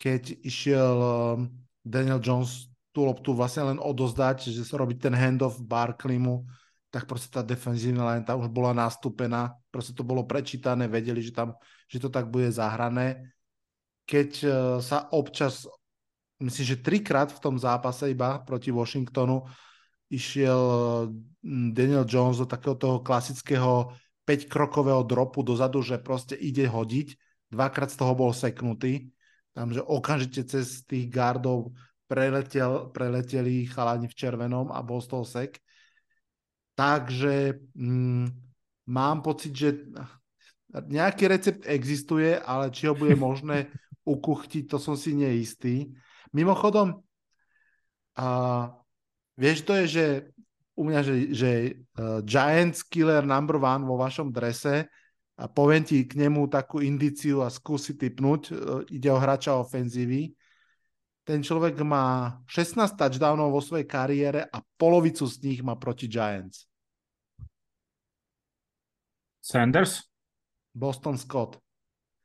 keď išiel um, Daniel Jones tú loptu vlastne len odozdať, že sa robí ten handoff Barklimu, tak proste tá defenzívna line tam už bola nastúpená, proste to bolo prečítané, vedeli, že, tam, že to tak bude zahrané. Keď uh, sa občas, myslím, že trikrát v tom zápase iba proti Washingtonu išiel uh, Daniel Jones do takého toho klasického 5-krokového dropu dozadu, že proste ide hodiť, dvakrát z toho bol seknutý, tam, že okamžite cez tých gardov preletel, preleteli chalani v červenom a bol z toho sek. Takže mm, mám pocit, že nejaký recept existuje, ale či ho bude [LAUGHS] možné ukuchtiť, to som si neistý. Mimochodom, a, vieš, to je, že u mňa, že, že uh, Giants Killer number one vo vašom drese A poviem ti k nemu takú indiciu a skúsi typnúť. E, ide o hráča ofenzívy. Ten človek má 16 touchdownov vo svojej kariére a polovicu z nich má proti Giants. Sanders? Boston Scott.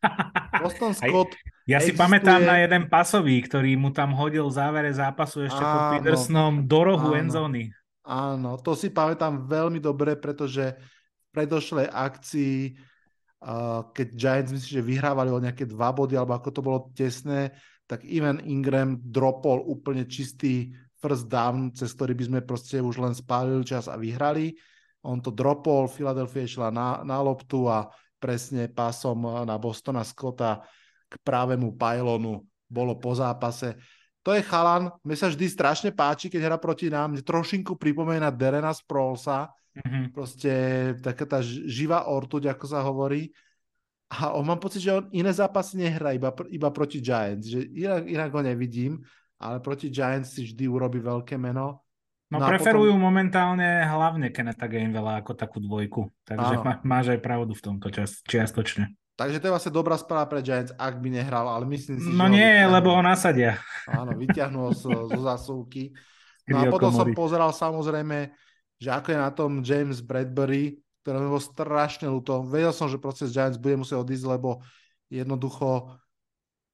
[LAUGHS] Boston Scott ja si existuje... pamätám na jeden pasový, ktorý mu tam hodil v závere zápasu ešte pod Petersonom do rohu endzóny. Áno, to si pamätám veľmi dobre, pretože v predošlej akcii, keď Giants myslím, že vyhrávali o nejaké dva body, alebo ako to bolo tesné, tak Ivan Ingram dropol úplne čistý first down, cez ktorý by sme proste už len spálili čas a vyhrali. On to dropol, Philadelphia išla na, na loptu a presne pásom na Bostona Scotta k právemu pylonu bolo po zápase. To je chalan, mne sa vždy strašne páči, keď hra proti nám, trošinku pripomína Derena Sprolsa, mm-hmm. proste taká tá živá ortuť, ako sa hovorí. A on mám pocit, že on iné zápasy nehrá, iba, iba proti Giants, že inak, inak ho nevidím, ale proti Giants si vždy urobí veľké meno. No, no preferujú potom... momentálne hlavne Keneta Gamevela ako takú dvojku, takže má, máš aj pravdu v tomto čas, čiastočne. Takže to je vlastne dobrá správa pre Giants, ak by nehral, ale myslím si, no že... Nie, vyťahnú... lebo ho nasadia. Áno, vyťahnú ho zo, zo zásuvky. [LAUGHS] No a potom som pozeral samozrejme, že ako je na tom James Bradbury, ktoré mi bolo strašne ľúto. Vedel som, že proces Giants bude musieť odísť, lebo jednoducho,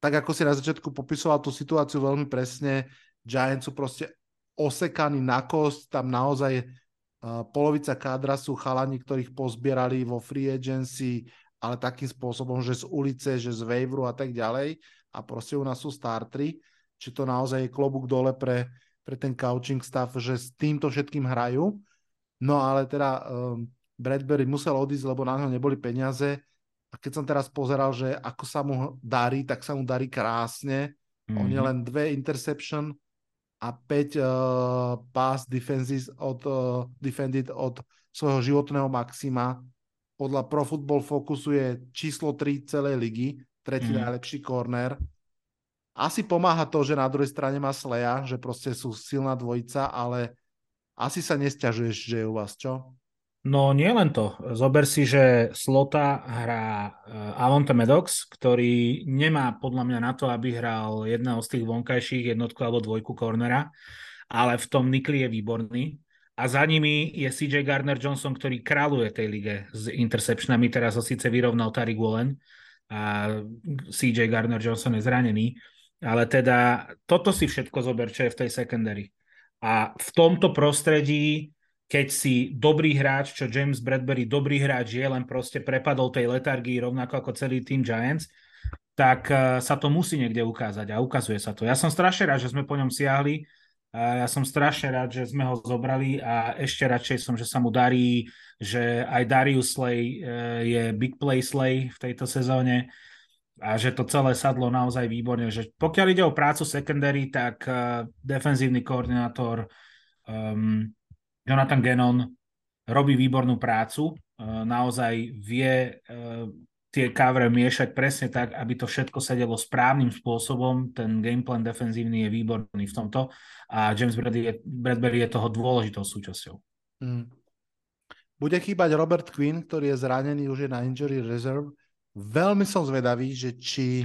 tak ako si na začiatku popisoval tú situáciu veľmi presne, Giants sú proste osekaní na kost, tam naozaj uh, polovica kádra sú chalani, ktorých pozbierali vo free agency, ale takým spôsobom, že z ulice, že z waveru a tak ďalej a proste u nás sú startry, či to naozaj je klobúk dole pre, pre ten coaching staff, že s týmto všetkým hrajú. No ale teda um, Bradbury musel odísť, lebo na ňo neboli peniaze a keď som teraz pozeral, že ako sa mu darí, tak sa mu darí krásne. Mm-hmm. On je mhm. len dve interception a 5 uh, pass defenses od, uh, defended od svojho životného maxima podľa Pro Football Focusu je číslo 3 celej ligy, tretí mm. najlepší korner. Asi pomáha to, že na druhej strane má Sleja, že proste sú silná dvojica, ale asi sa nesťažuješ, že je u vás, čo? No nie len to. Zober si, že Slota hrá uh, Avonte Medox, ktorý nemá podľa mňa na to, aby hral jedného z tých vonkajších jednotku alebo dvojku kornera, ale v tom Nikli je výborný a za nimi je CJ Gardner Johnson, ktorý kráľuje tej lige s interceptionami. Teraz ho síce vyrovnal Tariq Woolen a CJ Gardner Johnson je zranený, ale teda toto si všetko zober, čo je v tej secondary. A v tomto prostredí, keď si dobrý hráč, čo James Bradbury dobrý hráč je, len proste prepadol tej letargii rovnako ako celý tým Giants, tak eh, sa to musí niekde ukázať a ukazuje sa to. Ja som strašne rád, že sme po ňom siahli, a ja som strašne rád, že sme ho zobrali a ešte radšej som, že sa mu darí, že aj Darius Slay e, je big play Slay v tejto sezóne a že to celé sadlo naozaj výborne. Že pokiaľ ide o prácu secondary, tak uh, defenzívny koordinátor um, Jonathan Gannon robí výbornú prácu. Uh, naozaj vie uh, tie kávre miešať presne tak, aby to všetko sedelo správnym spôsobom. Ten gameplan defenzívny je výborný v tomto a James Bradbury je, Bradbury je toho dôležitou súčasťou. Mm. Bude chýbať Robert Quinn, ktorý je zranený, už je na injury reserve. Veľmi som zvedavý, že či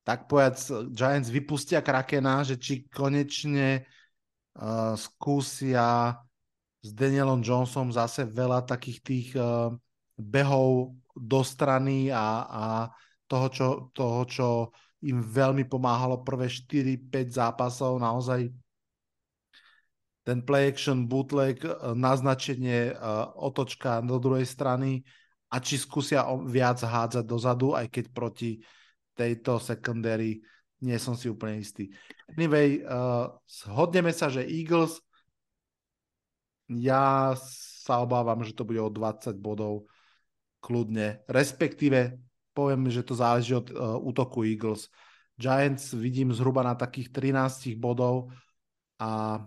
tak povedať Giants vypustia Krakena, že či konečne uh, skúsia s Danielom Johnsonom zase veľa takých tých uh, behov do strany a, a toho, čo, toho, čo im veľmi pomáhalo prvé 4-5 zápasov, naozaj ten play action, bootleg, e, naznačenie, e, otočka do druhej strany a či skúsia viac hádzať dozadu, aj keď proti tejto secondary nie som si úplne istý. Anyway, uh, zhodneme sa, že Eagles ja sa obávam, že to bude o 20 bodov kľudne. Respektíve poviem, že to záleží od uh, útoku Eagles. Giants vidím zhruba na takých 13 bodov a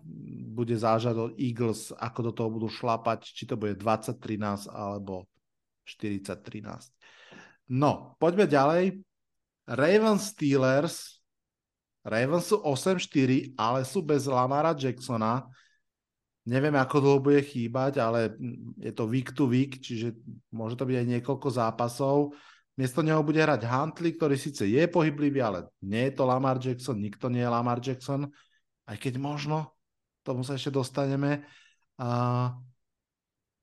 bude záležať od Eagles, ako do toho budú šlapať, či to bude 20-13 alebo 40-13. No, poďme ďalej. Ravens Steelers. Ravens sú 8-4, ale sú bez Lamara Jacksona. Neviem, ako dlho bude chýbať, ale je to week to week, čiže môže to byť aj niekoľko zápasov. Miesto neho bude hrať Huntley, ktorý síce je pohyblivý, ale nie je to Lamar Jackson, nikto nie je Lamar Jackson, aj keď možno, tomu sa ešte dostaneme. A,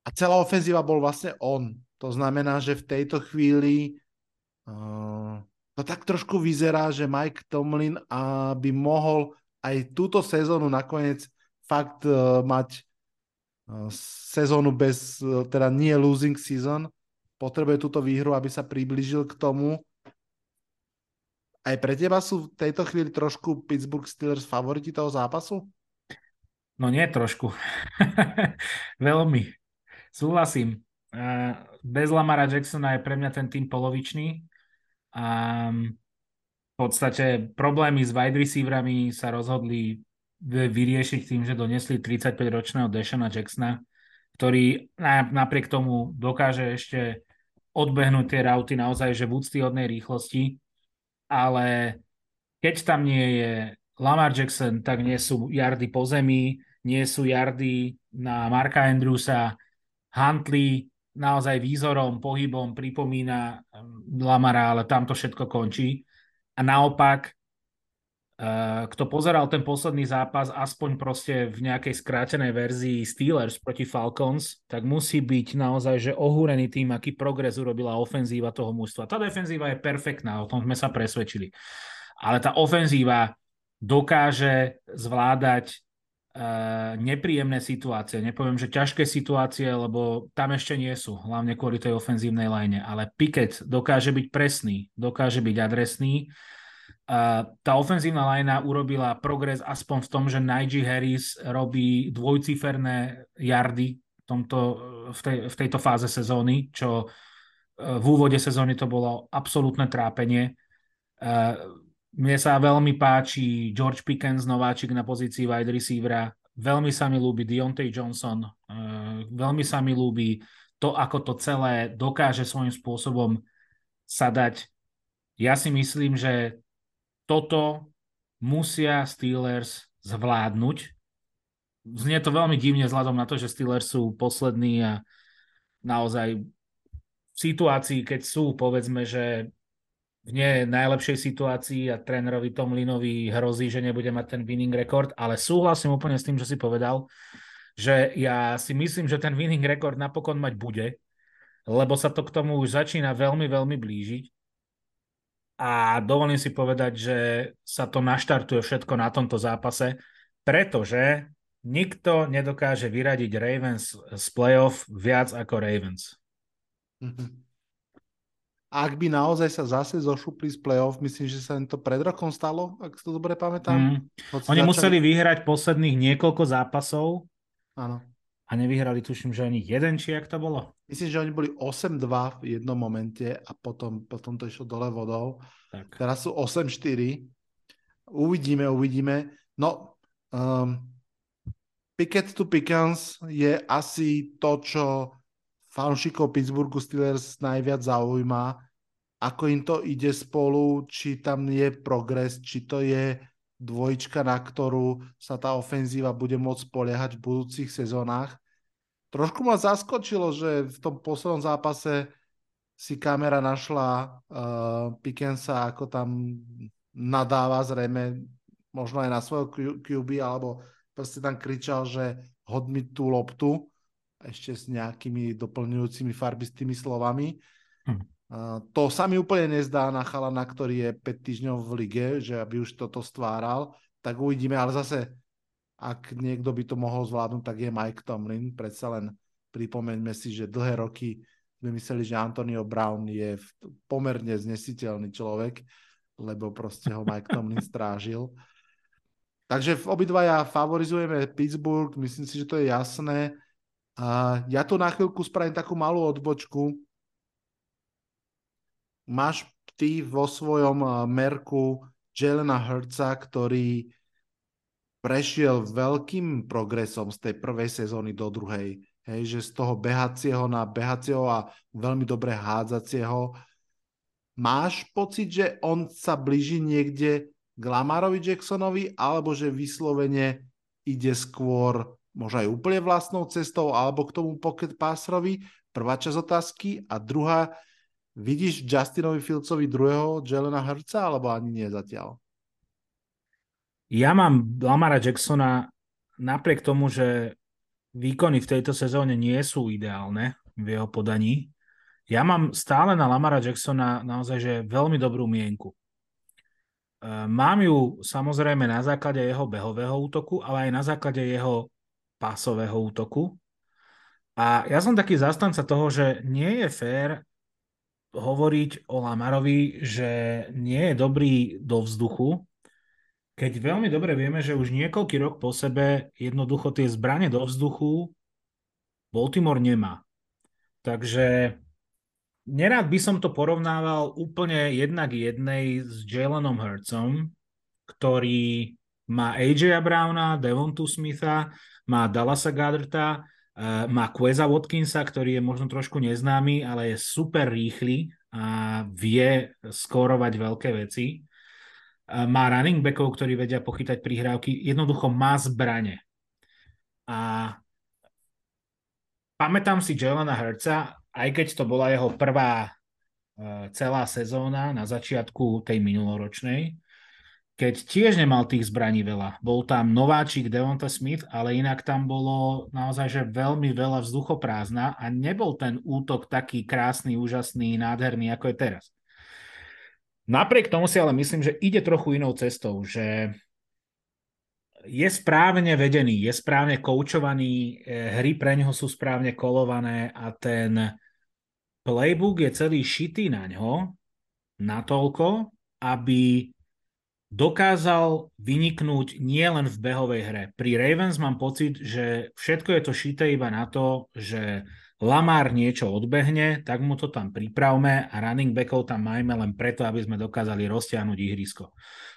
a celá ofenzíva bol vlastne on. To znamená, že v tejto chvíli uh, to tak trošku vyzerá, že Mike Tomlin uh, by mohol aj túto sezónu nakoniec fakt uh, mať uh, sezónu bez, uh, teda nie losing season. Potrebuje túto výhru, aby sa priblížil k tomu. Aj pre teba sú v tejto chvíli trošku Pittsburgh Steelers favoriti toho zápasu? No nie trošku. [LAUGHS] Veľmi. Súhlasím. Bez Lamara Jacksona je pre mňa ten tým polovičný. A v podstate problémy s wide receiverami sa rozhodli vyriešiť tým, že donesli 35-ročného Deshana Jacksona, ktorý napriek tomu dokáže ešte odbehnúť tie rauty naozaj že v úctyhodnej rýchlosti, ale keď tam nie je Lamar Jackson, tak nie sú jardy po zemi, nie sú jardy na Marka Andrewsa, Huntley naozaj výzorom, pohybom pripomína Lamara, ale tam to všetko končí. A naopak, eh, kto pozeral ten posledný zápas, aspoň proste v nejakej skrátenej verzii Steelers proti Falcons, tak musí byť naozaj, že ohúrený tým, aký progres urobila ofenzíva toho mužstva. Tá defenzíva je perfektná, o tom sme sa presvedčili. Ale tá ofenzíva dokáže zvládať nepríjemné situácie. Nepoviem, že ťažké situácie, lebo tam ešte nie sú, hlavne kvôli tej ofenzívnej line. Ale Pickett dokáže byť presný, dokáže byť adresný. Uh, tá ofenzívna linea urobila progres aspoň v tom, že Najee Harris robí dvojciferné jardy v, tomto, v, tej, v tejto fáze sezóny, čo v úvode sezóny to bolo absolútne trápenie. Mne sa veľmi páči George Pickens, nováčik na pozícii wide receivera. Veľmi sa mi ľúbi Deontay Johnson. Uh, veľmi sa mi ľúbi to, ako to celé dokáže svojím spôsobom sadať. Ja si myslím, že toto musia Steelers zvládnuť. Znie to veľmi divne vzhľadom na to, že Steelers sú poslední a naozaj v situácii, keď sú, povedzme, že v nie najlepšej situácii a trénerovi Tomlinovi hrozí, že nebude mať ten winning record, ale súhlasím úplne s tým, čo si povedal, že ja si myslím, že ten winning record napokon mať bude, lebo sa to k tomu už začína veľmi, veľmi blížiť. A dovolím si povedať, že sa to naštartuje všetko na tomto zápase, pretože nikto nedokáže vyradiť Ravens z playoff viac ako Ravens. Mm-hmm ak by naozaj sa zase zošupli z play-off, myslím, že sa im to pred rokom stalo, ak si to dobre pamätám. Mm. Oni začali... museli vyhrať posledných niekoľko zápasov. Áno. A nevyhrali, tuším, že ani jeden, či jak to bolo? Myslím, že oni boli 8-2 v jednom momente a potom, potom to išlo dole vodou. Tak. Teraz sú 8-4. Uvidíme, uvidíme. No, um, Picket to Pickens je asi to, čo fanúšikov Pittsburghu Steelers najviac zaujíma, ako im to ide spolu, či tam je progres, či to je dvojička, na ktorú sa tá ofenzíva bude môcť spoliehať v budúcich sezónach. Trošku ma zaskočilo, že v tom poslednom zápase si kamera našla uh, Pickensa, ako tam nadáva zrejme možno aj na svojho QB, alebo proste tam kričal, že hod mi tú loptu ešte s nejakými doplňujúcimi farbistými slovami. Hm. Uh, to sa mi úplne nezdá na chalana, ktorý je 5 týždňov v lige, že aby už toto stváral, tak uvidíme, ale zase ak niekto by to mohol zvládnuť, tak je Mike Tomlin. Predsa len pripomeňme si, že dlhé roky sme mysleli, že Antonio Brown je pomerne znesiteľný človek, lebo proste ho Mike Tomlin [LAUGHS] strážil. Takže obidvaja favorizujeme Pittsburgh, myslím si, že to je jasné. A ja tu na chvíľku spravím takú malú odbočku. Máš ty vo svojom eh, merku Jelena Hurtsa, ktorý prešiel veľkým progresom z tej prvej sezóny do druhej. Hej, že z toho behacieho na behacieho a veľmi dobre hádzacieho. Máš pocit, že on sa blíži niekde k Lamarovi Jacksonovi, alebo že vyslovene ide skôr možno aj úplne vlastnou cestou, alebo k tomu pocket passerovi? Prvá časť otázky. A druhá, vidíš Justinovi Fieldsovi druhého Jelena Hurtsa, alebo ani nie zatiaľ? Ja mám Lamara Jacksona napriek tomu, že výkony v tejto sezóne nie sú ideálne v jeho podaní, ja mám stále na Lamara Jacksona naozaj že veľmi dobrú mienku. E, mám ju samozrejme na základe jeho behového útoku, ale aj na základe jeho pásového útoku. A ja som taký zastanca toho, že nie je fér hovoriť o Lamarovi, že nie je dobrý do vzduchu, keď veľmi dobre vieme, že už niekoľký rok po sebe jednoducho tie zbranie do vzduchu Baltimore nemá. Takže Nerad by som to porovnával úplne jednak jednej s Jalenom Hurtsom, ktorý má AJ Browna, Devontu Smitha, má Dallasa Gadrta, eh, má Queza Watkinsa, ktorý je možno trošku neznámy, ale je super rýchly a vie skórovať veľké veci. Eh, má running backov, ktorí vedia pochytať prihrávky. Jednoducho má zbrane. A pamätám si Jelena Hurtsa aj keď to bola jeho prvá uh, celá sezóna na začiatku tej minuloročnej, keď tiež nemal tých zbraní veľa. Bol tam nováčik Devonta Smith, ale inak tam bolo naozaj že veľmi veľa vzduchoprázdna a nebol ten útok taký krásny, úžasný, nádherný, ako je teraz. Napriek tomu si ale myslím, že ide trochu inou cestou, že je správne vedený, je správne koučovaný, eh, hry pre neho sú správne kolované a ten playbook je celý šitý na ňo natoľko, aby dokázal vyniknúť nielen v behovej hre. Pri Ravens mám pocit, že všetko je to šité iba na to, že Lamar niečo odbehne, tak mu to tam pripravme a running backov tam majme len preto, aby sme dokázali roztiahnuť ihrisko.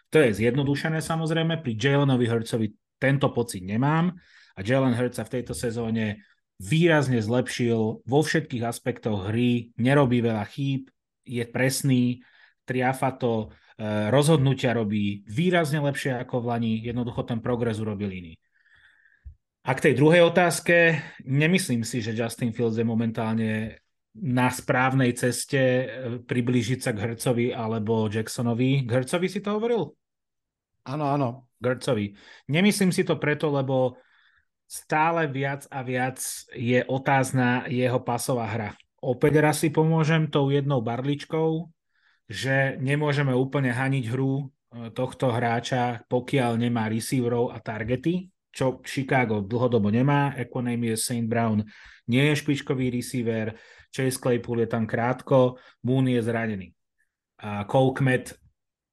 To je zjednodušené samozrejme, pri Jalenovi Hurtsovi tento pocit nemám a Jalen Hurts sa v tejto sezóne výrazne zlepšil vo všetkých aspektoch hry, nerobí veľa chýb, je presný, triafa to, rozhodnutia robí výrazne lepšie ako v Lani, jednoducho ten progres urobil iný. A k tej druhej otázke, nemyslím si, že Justin Fields je momentálne na správnej ceste e, priblížiť sa k Hercovi alebo Jacksonovi. K Hercovi si to hovoril? Áno, áno. Hercovi. Nemyslím si to preto, lebo stále viac a viac je otázna jeho pasová hra. Opäť raz si pomôžem tou jednou barličkou, že nemôžeme úplne haniť hru e, tohto hráča, pokiaľ nemá receiverov a targety, čo Chicago dlhodobo nemá. Equanimous St. Brown nie je špičkový receiver, Chase Claypool je tam krátko, Moon je zranený. A Cole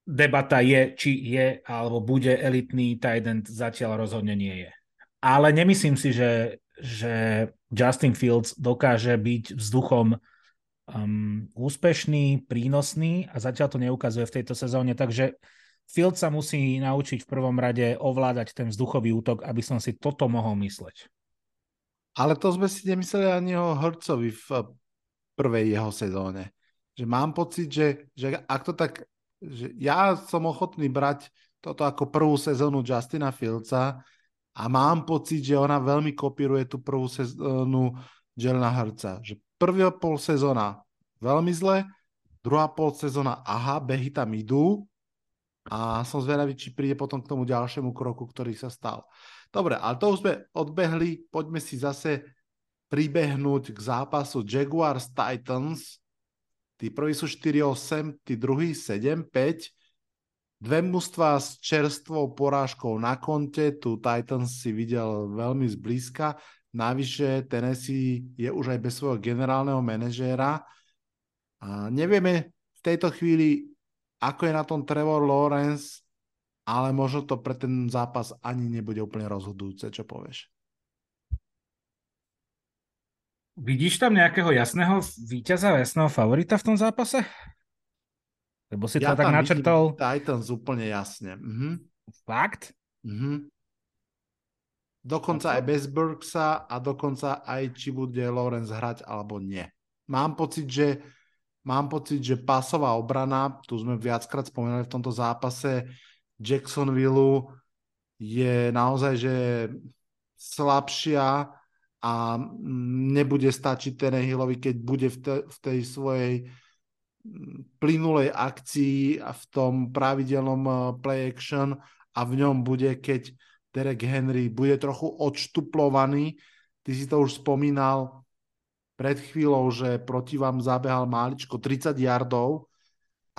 debata je, či je alebo bude elitný tight end, zatiaľ rozhodne nie je ale nemyslím si, že, že Justin Fields dokáže byť vzduchom um, úspešný, prínosný a zatiaľ to neukazuje v tejto sezóne, takže Fields sa musí naučiť v prvom rade ovládať ten vzduchový útok, aby som si toto mohol mysleť. Ale to sme si nemysleli ani o Hrcovi v prvej jeho sezóne. Že mám pocit, že, že ak to tak... Že ja som ochotný brať toto ako prvú sezónu Justina Fieldsa, a mám pocit, že ona veľmi kopíruje tú prvú sezónu Jelena Hrca. Že prvá pol sezóna veľmi zle, druhá pol sezóna aha, behy tam idú. A som zvedavý, či príde potom k tomu ďalšiemu kroku, ktorý sa stal. Dobre, ale to už sme odbehli, poďme si zase pribehnúť k zápasu Jaguars Titans. Tí prví sú 4-8, tí druhí 7-5 Dve mužstva s čerstvou porážkou na konte, tu Titans si videl veľmi zblízka, navyše Tennessee je už aj bez svojho generálneho manažéra. A nevieme v tejto chvíli, ako je na tom Trevor Lawrence, ale možno to pre ten zápas ani nebude úplne rozhodujúce, čo povieš. Vidíš tam nejakého jasného víťaza, jasného favorita v tom zápase? Lebo si ja to tak načrtol. Titans úplne jasne. Mhm. Fakt? Mhm. Dokonca aj bez Burksa a dokonca aj či bude Lorenz hrať alebo nie. Mám pocit, že mám pocit, že pasová obrana, tu sme viackrát spomenuli v tomto zápase, Jacksonville je naozaj, že slabšia a nebude stačiť Tenehillovi, keď bude v, te, v tej svojej plynulej akcii a v tom pravidelnom eh, play action a v ňom bude, keď Derek Henry bude trochu odštuplovaný. Ty si to už spomínal pred chvíľou, že proti vám zabehal máličko 30 yardov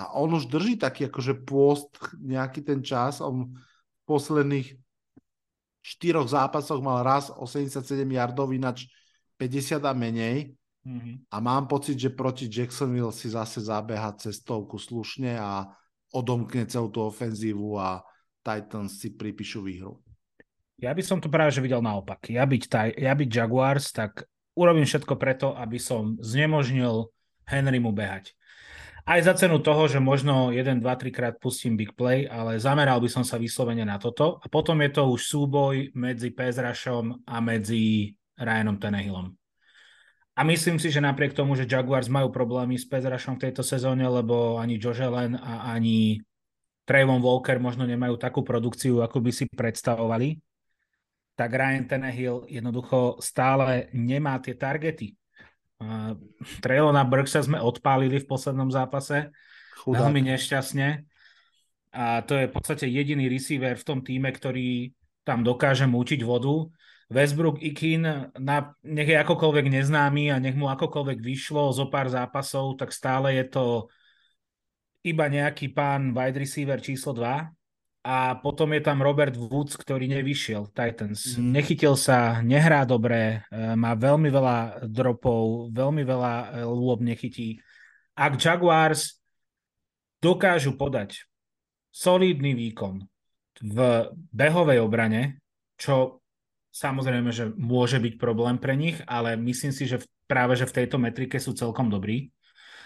a on už drží taký akože pôst nejaký ten čas. On v posledných štyroch zápasoch mal raz 87 yardov, ináč 50 a menej. Mm-hmm. A mám pocit, že proti Jacksonville si zase zabeha cestovku slušne a odomkne celú tú ofenzívu a Titans si pripíšu výhru. Ja by som to práve že videl naopak. Ja byť, taj, ja byť Jaguars, tak urobím všetko preto, aby som znemožnil Henrymu behať. Aj za cenu toho, že možno 1, 2, 3 krát pustím big play, ale zameral by som sa vyslovene na toto. A potom je to už súboj medzi Pezrašom a medzi Ryanom Tenehillom. A myslím si, že napriek tomu, že Jaguars majú problémy s Pezrašom v tejto sezóne, lebo ani Josh Allen a ani Trayvon Walker možno nemajú takú produkciu, ako by si predstavovali, tak Ryan Tannehill jednoducho stále nemá tie targety. Uh, Traylona Burksa sme odpálili v poslednom zápase. Chudák. Veľmi nešťastne. A to je v podstate jediný receiver v tom týme, ktorý tam dokáže múčiť vodu. Westbrook Ikin, na, nech je akokoľvek neznámy a nech mu akokoľvek vyšlo zo pár zápasov, tak stále je to iba nejaký pán wide receiver číslo 2 a potom je tam Robert Woods, ktorý nevyšiel Titans. Mm. Nechytil sa, nehrá dobre, e, má veľmi veľa dropov, veľmi veľa e, lôb nechytí. Ak Jaguars dokážu podať solidný výkon v behovej obrane, čo Samozrejme, že môže byť problém pre nich, ale myslím si, že práve že v tejto metrike sú celkom dobrí.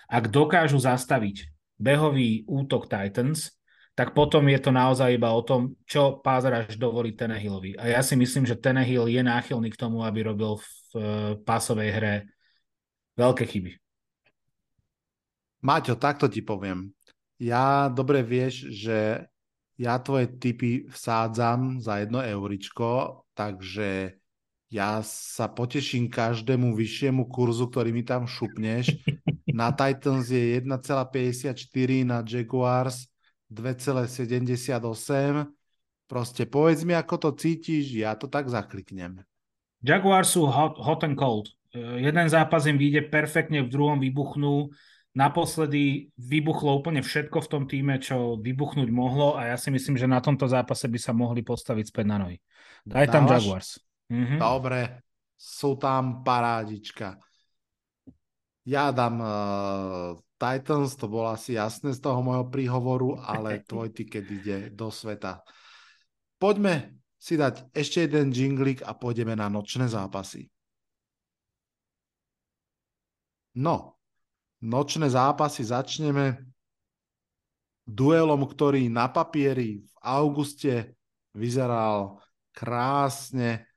Ak dokážu zastaviť behový útok Titans, tak potom je to naozaj iba o tom, čo pázraž dovolí Tenehillovi. A ja si myslím, že Tenehill je náchylný k tomu, aby robil v e, pásovej hre veľké chyby. Maťo, takto ti poviem. Ja dobre vieš, že ja tvoje typy vsádzam za jedno euričko, takže ja sa poteším každému vyššiemu kurzu, ktorý mi tam šupneš. [LAUGHS] Na Titans je 1,54, na Jaguars 2,78. Proste povedz mi, ako to cítiš, ja to tak zakliknem. Jaguars sú hot, hot and cold. Jeden zápas im vyjde perfektne, v druhom vybuchnú naposledy vybuchlo úplne všetko v tom týme, čo vybuchnúť mohlo a ja si myslím, že na tomto zápase by sa mohli postaviť späť na nohy. Daj tam Jaguars. Mhm. Dobre, sú tam parádička. Ja dám uh, Titans, to bolo asi jasné z toho môjho príhovoru, ale [LAUGHS] tvoj ticket ide do sveta. Poďme si dať ešte jeden jinglik a pôjdeme na nočné zápasy. No, nočné zápasy začneme duelom, ktorý na papieri v auguste vyzeral krásne.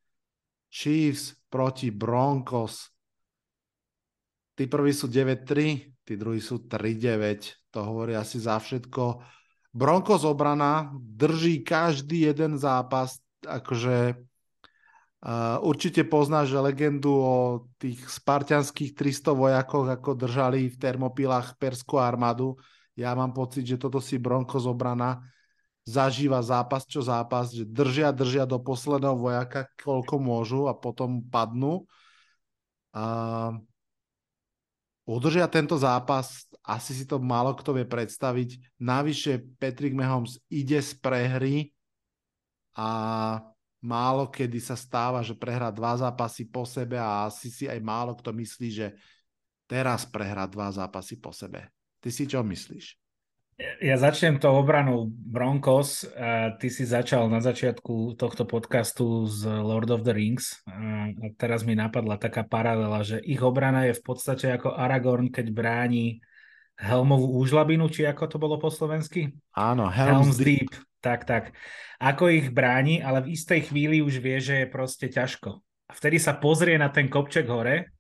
Chiefs proti Broncos. Tí prví sú 9-3, tí druhí sú 3-9. To hovorí asi za všetko. Broncos obrana drží každý jeden zápas, akože Uh, určite poznáš legendu o tých spartianských 300 vojakoch, ako držali v Termopilách Perskú armádu. Ja mám pocit, že toto si Bronco zobrana zažíva zápas čo zápas, že držia, držia do posledného vojaka, koľko môžu a potom padnú. Uh, udržia tento zápas, asi si to málo kto vie predstaviť. Navyše Patrick Mahomes ide z prehry a málo kedy sa stáva, že prehrá dva zápasy po sebe a asi si aj málo kto myslí, že teraz prehrá dva zápasy po sebe. Ty si čo myslíš? Ja začnem to obranou Broncos. Ty si začal na začiatku tohto podcastu z Lord of the Rings. A teraz mi napadla taká paralela, že ich obrana je v podstate ako Aragorn, keď bráni Helmovú úžlabinu, či ako to bolo po slovensky? Áno, Helm's, Helm's Deep. Deep. Tak, tak. Ako ich bráni, ale v istej chvíli už vie, že je proste ťažko. A vtedy sa pozrie na ten kopček hore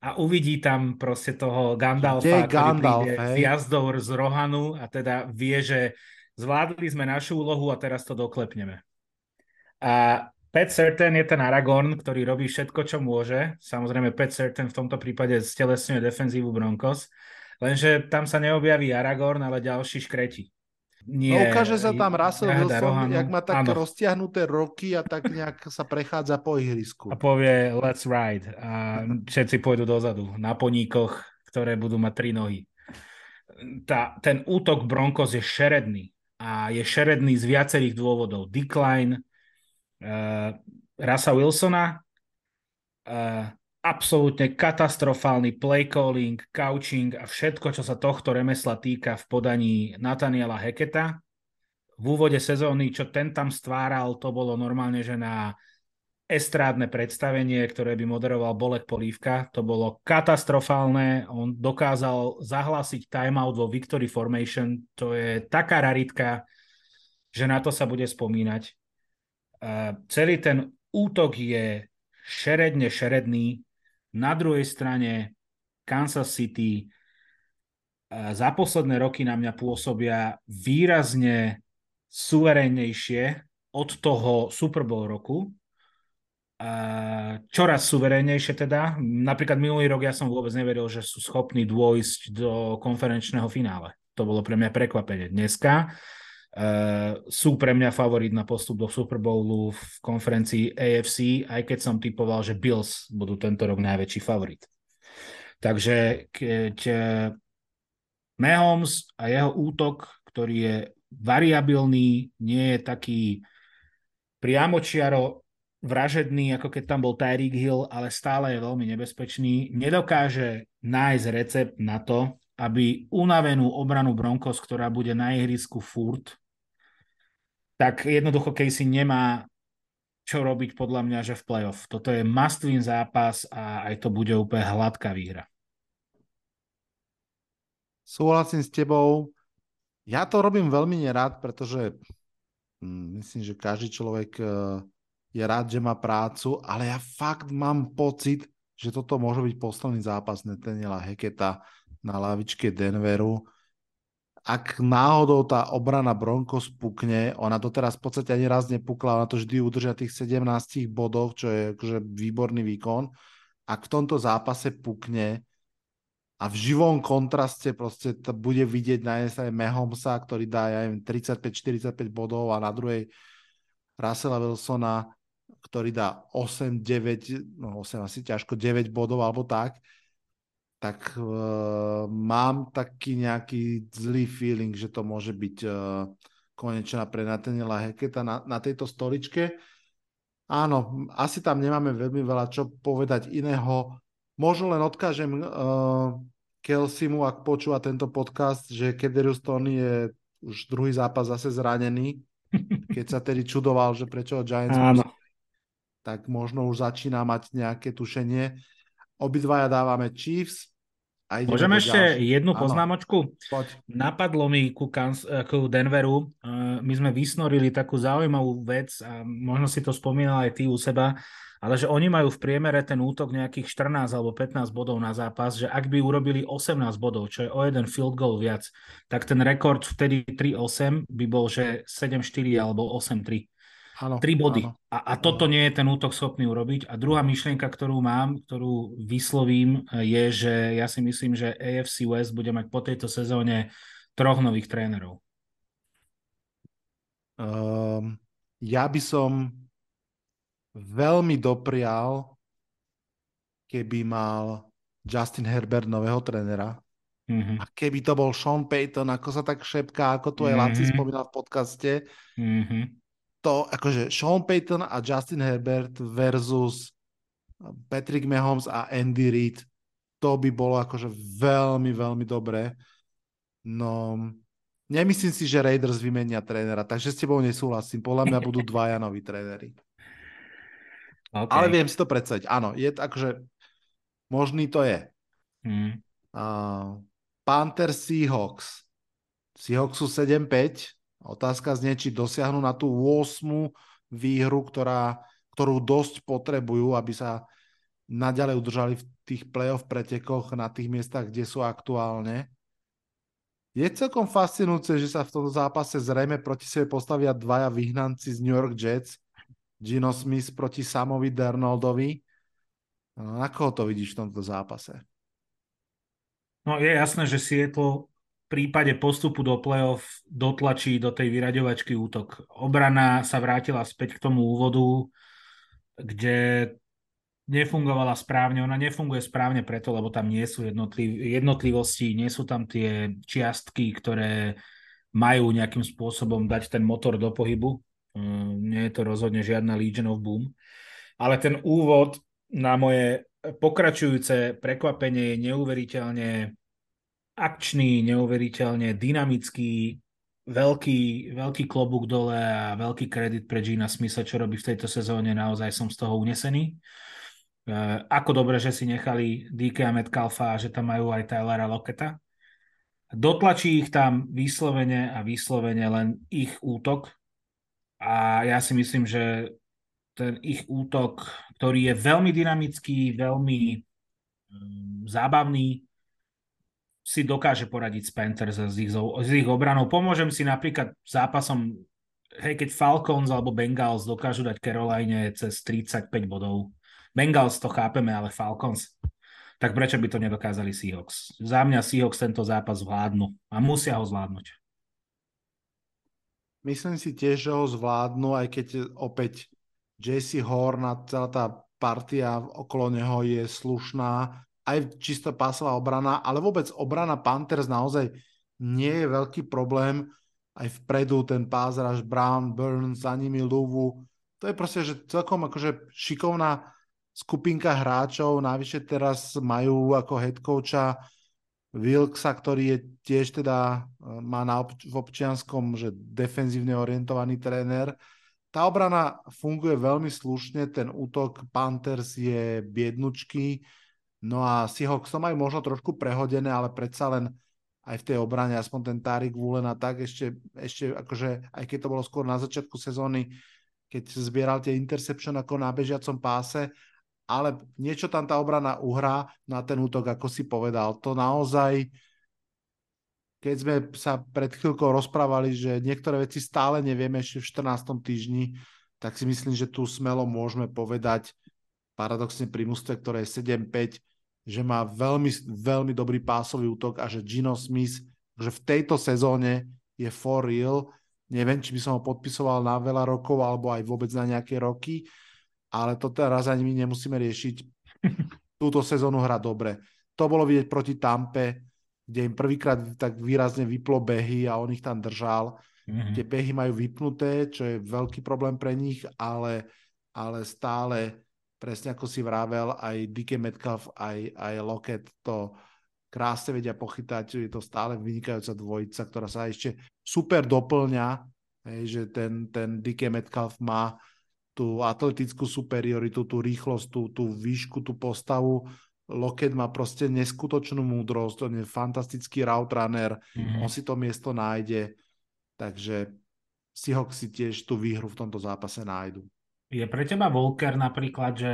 a uvidí tam proste toho Gandalfa, ktorý Gandalf, príde hej? z jazdou z Rohanu a teda vie, že zvládli sme našu úlohu a teraz to doklepneme. A Pat Certain je ten Aragorn, ktorý robí všetko, čo môže. Samozrejme, Pat Certain v tomto prípade stelesňuje defenzívu Broncos. Lenže tam sa neobjaví Aragorn, ale ďalší škreti. Nie, no ukáže sa tam Russell Wilson, jak má ano. roztiahnuté roky a tak nejak sa prechádza po ihrisku. A povie let's ride a všetci pôjdu dozadu na poníkoch, ktoré budú mať tri nohy. Tá, ten útok Broncos je šeredný a je šeredný z viacerých dôvodov. Decline uh, Rasa Wilsona, uh, absolútne katastrofálny play calling, couching a všetko, čo sa tohto remesla týka v podaní Nataniela Heketa. V úvode sezóny, čo ten tam stváral, to bolo normálne, že na estrádne predstavenie, ktoré by moderoval Bolek Polívka. To bolo katastrofálne. On dokázal zahlásiť timeout vo Victory Formation. To je taká raritka, že na to sa bude spomínať. Uh, celý ten útok je šeredne šeredný. Na druhej strane Kansas City za posledné roky na mňa pôsobia výrazne suverénnejšie od toho Super Bowl roku. Čoraz suverénnejšie teda. Napríklad minulý rok ja som vôbec neveril, že sú schopní dôjsť do konferenčného finále. To bolo pre mňa prekvapenie. Dneska sú pre mňa favorit na postup do Super Bowlu v konferencii AFC, aj keď som typoval, že Bills budú tento rok najväčší favorit. Takže keď uh, Mahomes a jeho útok, ktorý je variabilný, nie je taký priamočiaro vražedný, ako keď tam bol Tyreek Hill, ale stále je veľmi nebezpečný, nedokáže nájsť recept na to, aby unavenú obranu Broncos, ktorá bude na ihrisku furt, tak jednoducho Casey nemá čo robiť podľa mňa, že v playoff. Toto je must win zápas a aj to bude úplne hladká výhra. Súhlasím s tebou. Ja to robím veľmi nerád, pretože hm, myslím, že každý človek eh, je rád, že má prácu, ale ja fakt mám pocit, že toto môže byť posledný zápas Netaniela Heketa na lavičke Denveru ak náhodou tá obrana Bronco spukne, ona doteraz v podstate ani raz nepukla, ona to vždy udržia tých 17 bodoch, čo je akože výborný výkon. Ak v tomto zápase pukne a v živom kontraste proste to bude vidieť na jednej strane Mahomesa, ktorý dá, ja neviem, 35-45 bodov a na druhej Russella Wilsona, ktorý dá 8-9, no 8 asi ťažko, 9 bodov alebo tak tak uh, mám taký nejaký zlý feeling, že to môže byť uh, konečná pre Nathaniela Heketa na, na tejto stoličke. Áno, asi tam nemáme veľmi veľa čo povedať iného. Možno len odkážem uh, Kelsimu, ak počúva tento podcast, že Kederius Tony je už druhý zápas zase zranený. [LAUGHS] Keď sa tedy čudoval, že prečo Giants Áno. tak možno už začína mať nejaké tušenie. Obidvaja dávame Chiefs. A Môžeme ešte ďalší. jednu poznámočku? Poď. Napadlo mi ku, Kans- eh, ku Denveru. Uh, my sme vysnorili takú zaujímavú vec a možno si to spomínal aj ty u seba, ale že oni majú v priemere ten útok nejakých 14 alebo 15 bodov na zápas, že ak by urobili 18 bodov, čo je o jeden field goal viac, tak ten rekord vtedy 3-8 by bol, že 7-4 alebo 8-3. Áno, Tri body. Áno. A, a toto nie je ten útok schopný urobiť. A druhá myšlienka, ktorú mám, ktorú vyslovím, je, že ja si myslím, že AFC West bude mať po tejto sezóne troch nových trénerov. Um, ja by som veľmi doprial, keby mal Justin Herbert nového trénera. Mm-hmm. A keby to bol Sean Payton, ako sa tak šepká, ako tu aj mm-hmm. Laci spomínal v podcaste, mm-hmm to akože Sean Payton a Justin Herbert versus Patrick Mahomes a Andy Reid, to by bolo akože veľmi, veľmi dobré. No, nemyslím si, že Raiders vymenia trénera, takže s tebou nesúhlasím. Podľa mňa budú dvaja [LAUGHS] noví tréneri. Okay. Ale viem si to predstaviť. Áno, je akože možný to je. Hmm. Uh, Panther Seahawks. Seahawks sú 7-5 Otázka znie, či dosiahnu na tú 8 výhru, ktorá, ktorú dosť potrebujú, aby sa naďalej udržali v tých playoff pretekoch na tých miestach, kde sú aktuálne. Je celkom fascinujúce, že sa v tomto zápase zrejme proti sebe postavia dvaja vyhnanci z New York Jets, Gino Smith proti Samovi Dernoldovi. Na koho to vidíš v tomto zápase? No je jasné, že Seattle prípade postupu do play-off dotlačí do tej vyraďovačky útok. Obrana sa vrátila späť k tomu úvodu, kde nefungovala správne. Ona nefunguje správne preto, lebo tam nie sú jednotliv- jednotlivosti, nie sú tam tie čiastky, ktoré majú nejakým spôsobom dať ten motor do pohybu. Mm, nie je to rozhodne žiadna Legion of Boom. Ale ten úvod na moje pokračujúce prekvapenie je neuveriteľne akčný, neuveriteľne dynamický, veľký, veľký klobúk dole a veľký kredit pre Gina Smitha, čo robí v tejto sezóne, naozaj som z toho unesený. Uh, ako dobre, že si nechali DK a Metcalfa a že tam majú aj Tylera Loketa, Dotlačí ich tam vyslovene a vyslovene len ich útok. A ja si myslím, že ten ich útok, ktorý je veľmi dynamický, veľmi um, zábavný, si dokáže poradiť s Panthers s ich, s ich obranou. Pomôžem si napríklad zápasom, hej, keď Falcons alebo Bengals dokážu dať Caroline cez 35 bodov. Bengals to chápeme, ale Falcons tak prečo by to nedokázali Seahawks? Za mňa Seahawks tento zápas zvládnu a musia ho zvládnuť. Myslím si tiež, že ho zvládnu, aj keď opäť JC Horn a celá tá partia okolo neho je slušná, aj čisto pásová obrana, ale vôbec obrana Panthers naozaj nie je veľký problém. Aj vpredu ten pás Brown, Burns, za nimi Luvu. To je proste, že celkom akože šikovná skupinka hráčov, navyše teraz majú ako head coacha Wilksa, ktorý je tiež teda, e, má na ob- v občianskom, že defenzívne orientovaný tréner. Tá obrana funguje veľmi slušne, ten útok Panthers je biednučký, no a Seahawks to majú možno trošku prehodené, ale predsa len aj v tej obrane, aspoň ten Tarik Vulen a tak ešte, ešte akože, aj keď to bolo skôr na začiatku sezóny, keď zbieral tie interception ako na bežiacom páse, ale niečo tam tá obrana uhrá na ten útok, ako si povedal. To naozaj, keď sme sa pred chvíľkou rozprávali, že niektoré veci stále nevieme ešte v 14. týždni, tak si myslím, že tu smelo môžeme povedať, paradoxne pri mústve, ktoré je 7-5, že má veľmi, veľmi dobrý pásový útok a že Gino Smith, že v tejto sezóne je for real. Neviem, či by som ho podpisoval na veľa rokov alebo aj vôbec na nejaké roky, ale to teraz ani my nemusíme riešiť. [LAUGHS] Túto sezónu hra dobre. To bolo vidieť proti Tampe, kde im prvýkrát tak výrazne vyplo behy a on ich tam držal. Mm-hmm. Tie behy majú vypnuté, čo je veľký problém pre nich, ale, ale stále, presne ako si vravel, aj DK Metcalf, aj, aj Lockett to krásne vedia pochytať, je to stále vynikajúca dvojica, ktorá sa ešte super doplňa, hej, že ten, ten DK Metcalf má tú atletickú superioritu, tú rýchlosť, tú, tú výšku, tú postavu. Loket má proste neskutočnú múdrosť, on je fantastický route runner, mm-hmm. on si to miesto nájde, takže Seahawks si tiež tú výhru v tomto zápase nájdu. Je pre teba Volker napríklad, že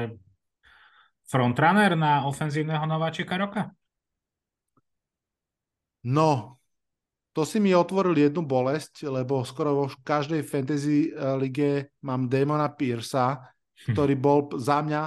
frontrunner na ofenzívneho nováčika roka? No, to si mi otvoril jednu bolesť, lebo skoro vo každej fantasy eh, lige mám Damona Piersa, hm. ktorý bol za mňa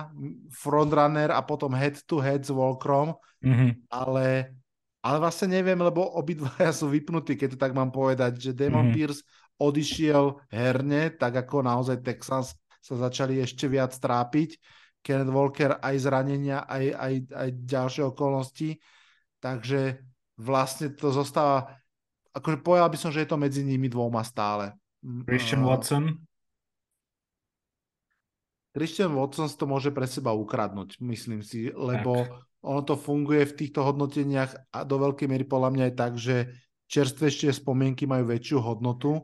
frontrunner a potom head-to-head s Volkrom, mm-hmm. ale, ale vlastne neviem, lebo obidvaja sú vypnutí, keď to tak mám povedať, že Damon mm-hmm. Pierce odišiel herne, tak ako naozaj Texans sa začali ešte viac trápiť. Kenneth Walker aj zranenia, aj, aj, aj ďalšie okolnosti. Takže vlastne to zostáva akože povedal by som, že je to medzi nimi dvoma stále. Mm, Christian uh, Watson? Christian Watson to môže pre seba ukradnúť, myslím si, lebo tak. ono to funguje v týchto hodnoteniach a do veľkej miery podľa mňa je tak, že čerstvejšie spomienky majú väčšiu hodnotu.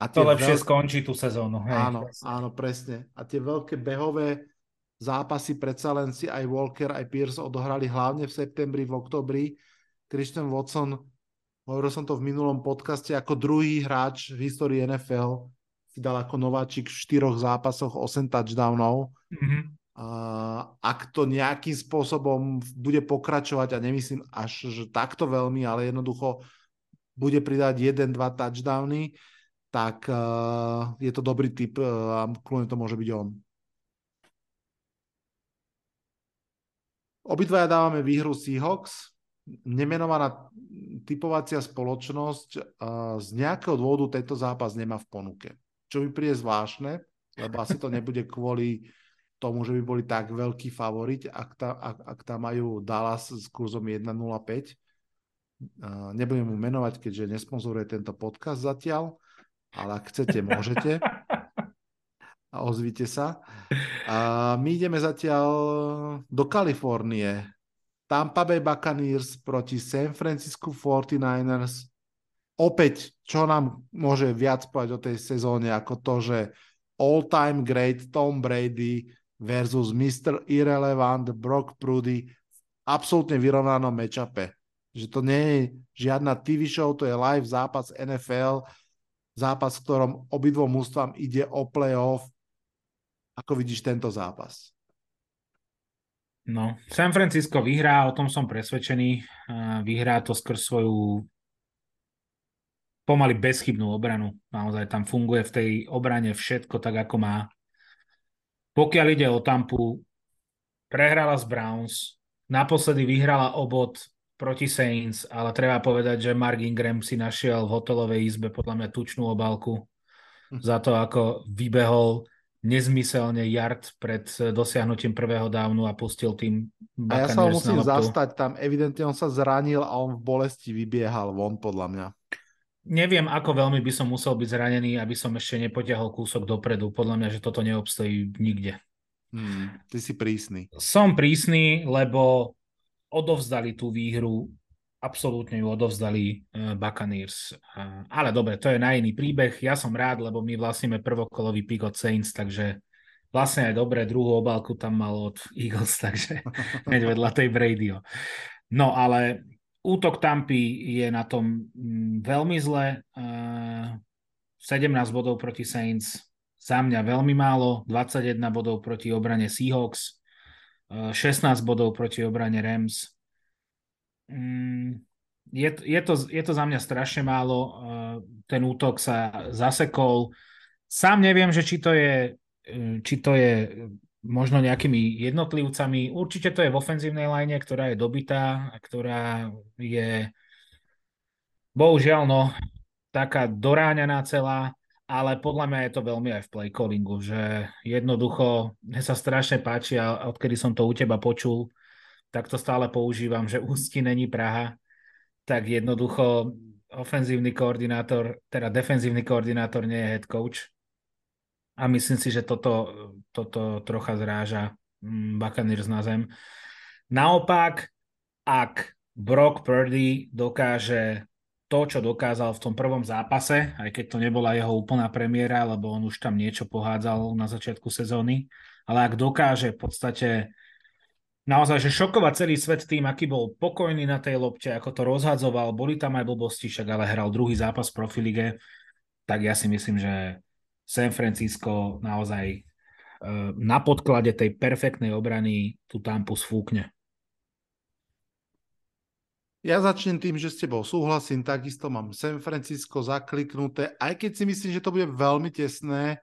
A to lepšie veľk... skončí tú sezónu. Hej. Áno, áno, presne. A tie veľké behové zápasy predsa len si aj Walker, aj Pierce odohrali hlavne v septembri, v oktobri. Christian Watson hovoril som to v minulom podcaste, ako druhý hráč v histórii NFL si dal ako nováčik v štyroch zápasoch 8 touchdownov. Mm-hmm. A ak to nejakým spôsobom bude pokračovať, a nemyslím až že takto veľmi, ale jednoducho bude pridať jeden, dva touchdowny, tak uh, je to dobrý typ uh, a kľudne to môže byť on. Obidvaja dávame výhru Seahawks. Nemenovaná typovacia spoločnosť uh, z nejakého dôvodu tento zápas nemá v ponuke. Čo mi príde zvláštne, lebo asi to nebude kvôli tomu, že by boli tak veľký favorit, ak, ta, ak, ak tam majú Dallas s kurzom 1.05. Uh, nebudem mu menovať, keďže nesponzoruje tento podcast zatiaľ, ale ak chcete, môžete. A ozvite sa. A my ideme zatiaľ do Kalifornie. Tampa Bay Buccaneers proti San Francisco 49ers. Opäť, čo nám môže viac povedať o tej sezóne, ako to, že all-time great Tom Brady versus Mr. Irrelevant Brock Prudy v absolútne vyrovnanom matchupe. Že to nie je žiadna TV show, to je live zápas NFL, zápas, v ktorom obidvom mústvam ide o playoff. Ako vidíš tento zápas? No, San Francisco vyhrá, o tom som presvedčený. Vyhrá to skrz svoju pomaly bezchybnú obranu. Naozaj tam funguje v tej obrane všetko tak, ako má. Pokiaľ ide o Tampu, prehrala z Browns, naposledy vyhrala obod proti Saints, ale treba povedať, že Mark Ingram si našiel v hotelovej izbe podľa mňa tučnú obálku hm. za to, ako vybehol nezmyselne yard pred dosiahnutím prvého dávnu a pustil tým A ja sa ho musím zastať tam, evidentne on sa zranil a on v bolesti vybiehal von podľa mňa. Neviem, ako veľmi by som musel byť zranený, aby som ešte nepotiahol kúsok dopredu. Podľa mňa, že toto neobstojí nikde. Hmm, ty si prísny. Som prísny, lebo odovzdali tú výhru absolútne ju odovzdali uh, Buccaneers. Uh, ale dobre, to je na iný príbeh. Ja som rád, lebo my vlastníme prvokolový pick od Saints, takže vlastne aj dobre, druhú obálku tam mal od [LAUGHS] Eagles, takže hneď vedľa tej Bradyho. No ale útok Tampy je na tom mm, veľmi zle. Uh, 17 bodov proti Saints, za mňa veľmi málo, 21 bodov proti obrane Seahawks, 16 bodov proti obrane Rams, Mm, je, je, to, je to za mňa strašne málo. Eh, ten útok sa zasekol. Sám neviem, že či to je, eh, či to je možno nejakými jednotlivcami. Určite to je v ofenzívnej line, ktorá je dobitá, ktorá je bohužiaľ no, taká doráňaná celá, ale podľa mňa je to veľmi aj v play že jednoducho mne sa strašne páči a odkedy som to u teba počul, tak to stále používam, že Ústi není Praha, tak jednoducho ofenzívny koordinátor, teda defenzívny koordinátor nie je head coach. A myslím si, že toto, toto trocha zráža mm, Buccaneers na zem. Naopak, ak Brock Purdy dokáže to, čo dokázal v tom prvom zápase, aj keď to nebola jeho úplná premiéra, lebo on už tam niečo pohádzal na začiatku sezóny, ale ak dokáže v podstate naozaj, že šokovať celý svet tým, aký bol pokojný na tej lopte, ako to rozhadzoval, boli tam aj blbosti, však ale hral druhý zápas v profilige, tak ja si myslím, že San Francisco naozaj e, na podklade tej perfektnej obrany tú tampu sfúkne. Ja začnem tým, že s tebou súhlasím, takisto mám San Francisco zakliknuté, aj keď si myslím, že to bude veľmi tesné,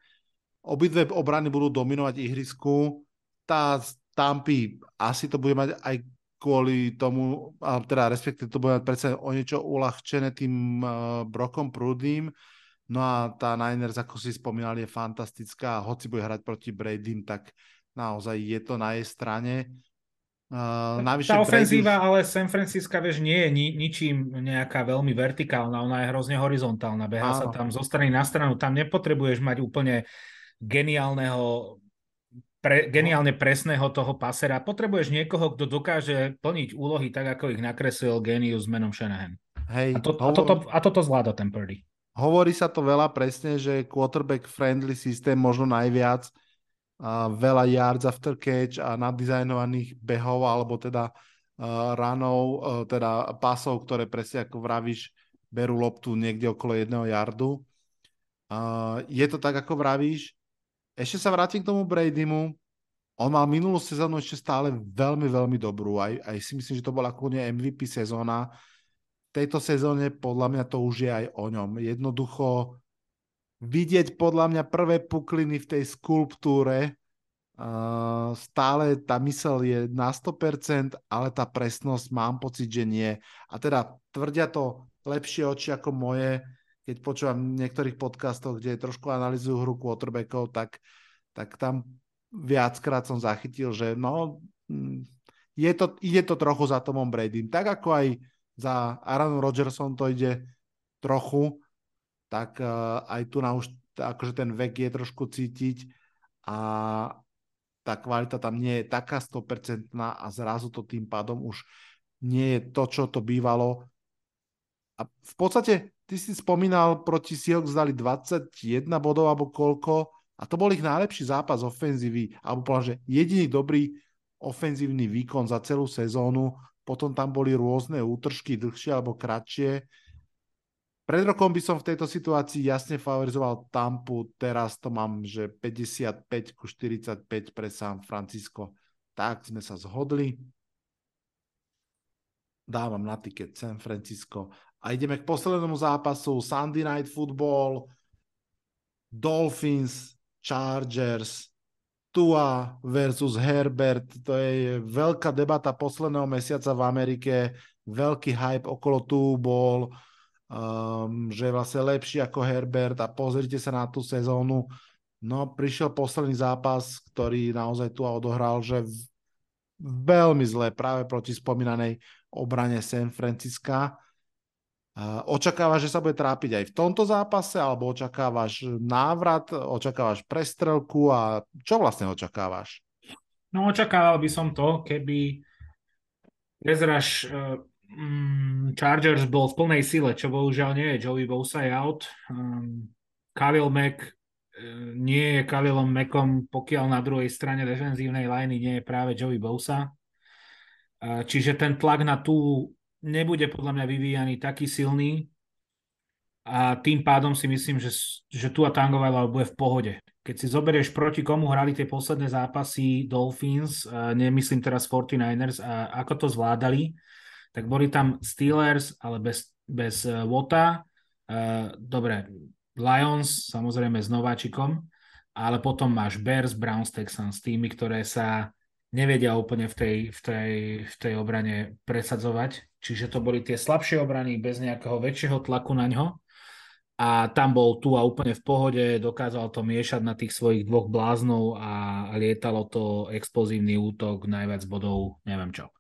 obidve obrany budú dominovať ihrisku, tá Tampy asi to bude mať aj kvôli tomu, teda respektíve to bude mať predsa o niečo uľahčené tým uh, Brokom Prudým. No a tá Niners, ako si spomínal, je fantastická. Hoci bude hrať proti Bradym, tak naozaj je to na jej strane. Uh, tá ofenzíva, Brady... ale San Francisco, vieš, nie je ni- ničím nejaká veľmi vertikálna, ona je hrozne horizontálna, beha sa tam zo strany na stranu, tam nepotrebuješ mať úplne geniálneho pre, geniálne presného toho pasera. Potrebuješ niekoho, kto dokáže plniť úlohy tak, ako ich nakreslil genius menom Shanahan. Hej, a, to, hovor... a, toto, a toto zvláda ten Purdy. Hovorí sa to veľa presne, že quarterback friendly systém možno najviac veľa yards after catch a nadizajnovaných behov alebo teda uh, ranov, uh, teda pasov, ktoré presne ako vravíš, berú loptu niekde okolo jedného yardu. Uh, je to tak, ako vravíš, ešte sa vrátim k tomu Bradymu. On mal minulú sezónu ešte stále veľmi, veľmi dobrú. Aj, aj si myslím, že to bola kľudne MVP sezóna. V tejto sezóne podľa mňa to už je aj o ňom. Jednoducho vidieť podľa mňa prvé pukliny v tej skulptúre. Stále tá mysel je na 100%, ale tá presnosť mám pocit, že nie. A teda tvrdia to lepšie oči ako moje, keď počúvam niektorých podcastoch, kde trošku analizujú hru quarterbackov, tak, tak tam viackrát som zachytil, že no, mm, je to, ide to trochu za Tomom Bradym. Tak ako aj za Aaron Rodgersom to ide trochu, tak uh, aj tu na už akože ten vek je trošku cítiť a tá kvalita tam nie je taká 100% a zrazu to tým pádom už nie je to, čo to bývalo. A v podstate ty si spomínal, proti Seahawks dali 21 bodov alebo koľko a to bol ich najlepší zápas ofenzívy, alebo povedal, že jediný dobrý ofenzívny výkon za celú sezónu, potom tam boli rôzne útržky, dlhšie alebo kratšie pred rokom by som v tejto situácii jasne favorizoval Tampu, teraz to mám, že 55 ku 45 pre San Francisco. Tak sme sa zhodli. Dávam na tiket San Francisco. A ideme k poslednému zápasu. Sunday Night Football, Dolphins, Chargers, Tua versus Herbert. To je veľká debata posledného mesiaca v Amerike. Veľký hype okolo tu bol um, že je vlastne lepší ako Herbert a pozrite sa na tú sezónu. No, prišiel posledný zápas, ktorý naozaj tu odohral, že veľmi zle práve proti spomínanej obrane San Francisca. Uh, očakávaš, že sa bude trápiť aj v tomto zápase, alebo očakávaš návrat, očakávaš prestrelku a čo vlastne očakávaš? No očakával by som to, keby Ezraš uh, Mm, Chargers bol v plnej sile, čo bohužiaľ nie je. Joey Bosa je out. Um, Khalil Mack uh, nie je Khalilom Mackom, pokiaľ na druhej strane defenzívnej liney nie je práve Joey Bosa. Uh, čiže ten tlak na tú nebude podľa mňa vyvíjaný taký silný a tým pádom si myslím, že, že tu a Tangovajla bude v pohode. Keď si zoberieš proti komu hrali tie posledné zápasy Dolphins, uh, nemyslím teraz 49ers, a ako to zvládali, tak boli tam Steelers, ale bez, bez uh, Wota. Uh, dobre, Lions, samozrejme s nováčikom, ale potom máš Bears, Browns, Texans, tými, ktoré sa nevedia úplne v tej, v tej, v tej obrane presadzovať. Čiže to boli tie slabšie obrany bez nejakého väčšieho tlaku na ňo. A tam bol tu a úplne v pohode, dokázal to miešať na tých svojich dvoch bláznov a lietalo to explozívny útok, najviac bodov, neviem čo.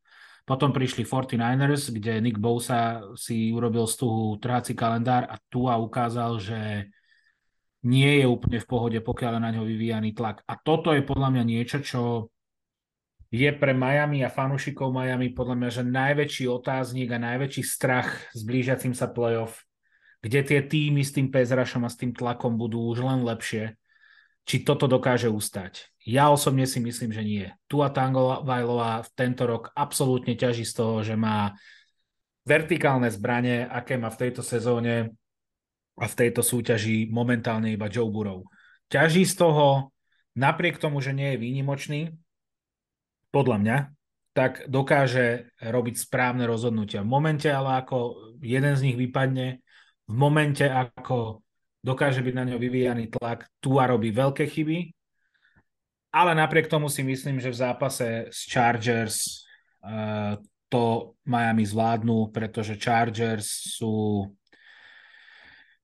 Potom prišli 49ers, kde Nick Bosa si urobil z toho trhací kalendár a tu a ukázal, že nie je úplne v pohode, pokiaľ je na ňo vyvíjaný tlak. A toto je podľa mňa niečo, čo je pre Miami a fanúšikov Miami podľa mňa, že najväčší otáznik a najväčší strach s blížiacim sa playoff, kde tie týmy s tým pezrašom a s tým tlakom budú už len lepšie, či toto dokáže ustať. Ja osobne si myslím, že nie. Tua Tangovailová v tento rok absolútne ťaží z toho, že má vertikálne zbranie, aké má v tejto sezóne a v tejto súťaži momentálne iba Joe Burrow. Ťaží z toho, napriek tomu, že nie je výnimočný, podľa mňa, tak dokáže robiť správne rozhodnutia. V momente ale ako jeden z nich vypadne, v momente ako dokáže byť na ňo vyvíjaný tlak, Tua robí veľké chyby, ale napriek tomu si myslím, že v zápase s Chargers uh, to Miami zvládnu, pretože Chargers sú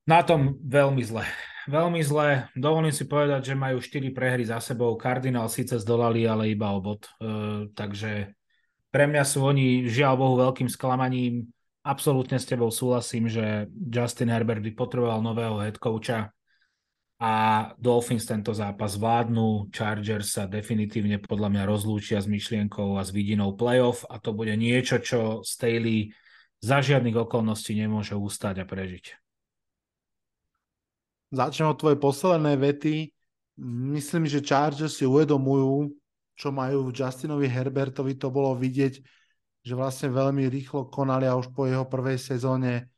na tom veľmi zle. Veľmi zle. Dovolím si povedať, že majú 4 prehry za sebou. Cardinal síce zdolali, ale iba o bod. Uh, takže pre mňa sú oni, žiaľ Bohu, veľkým sklamaním. Absolútne s tebou súhlasím, že Justin Herbert by potreboval nového head coacha a Dolphins tento zápas vládnu, Chargers sa definitívne podľa mňa rozlúčia s myšlienkou a s vidinou playoff a to bude niečo, čo Staley za žiadnych okolností nemôže ustať a prežiť. Začnem od tvojej posledné vety. Myslím, že Chargers si uvedomujú, čo majú Justinovi Herbertovi, to bolo vidieť, že vlastne veľmi rýchlo konali a už po jeho prvej sezóne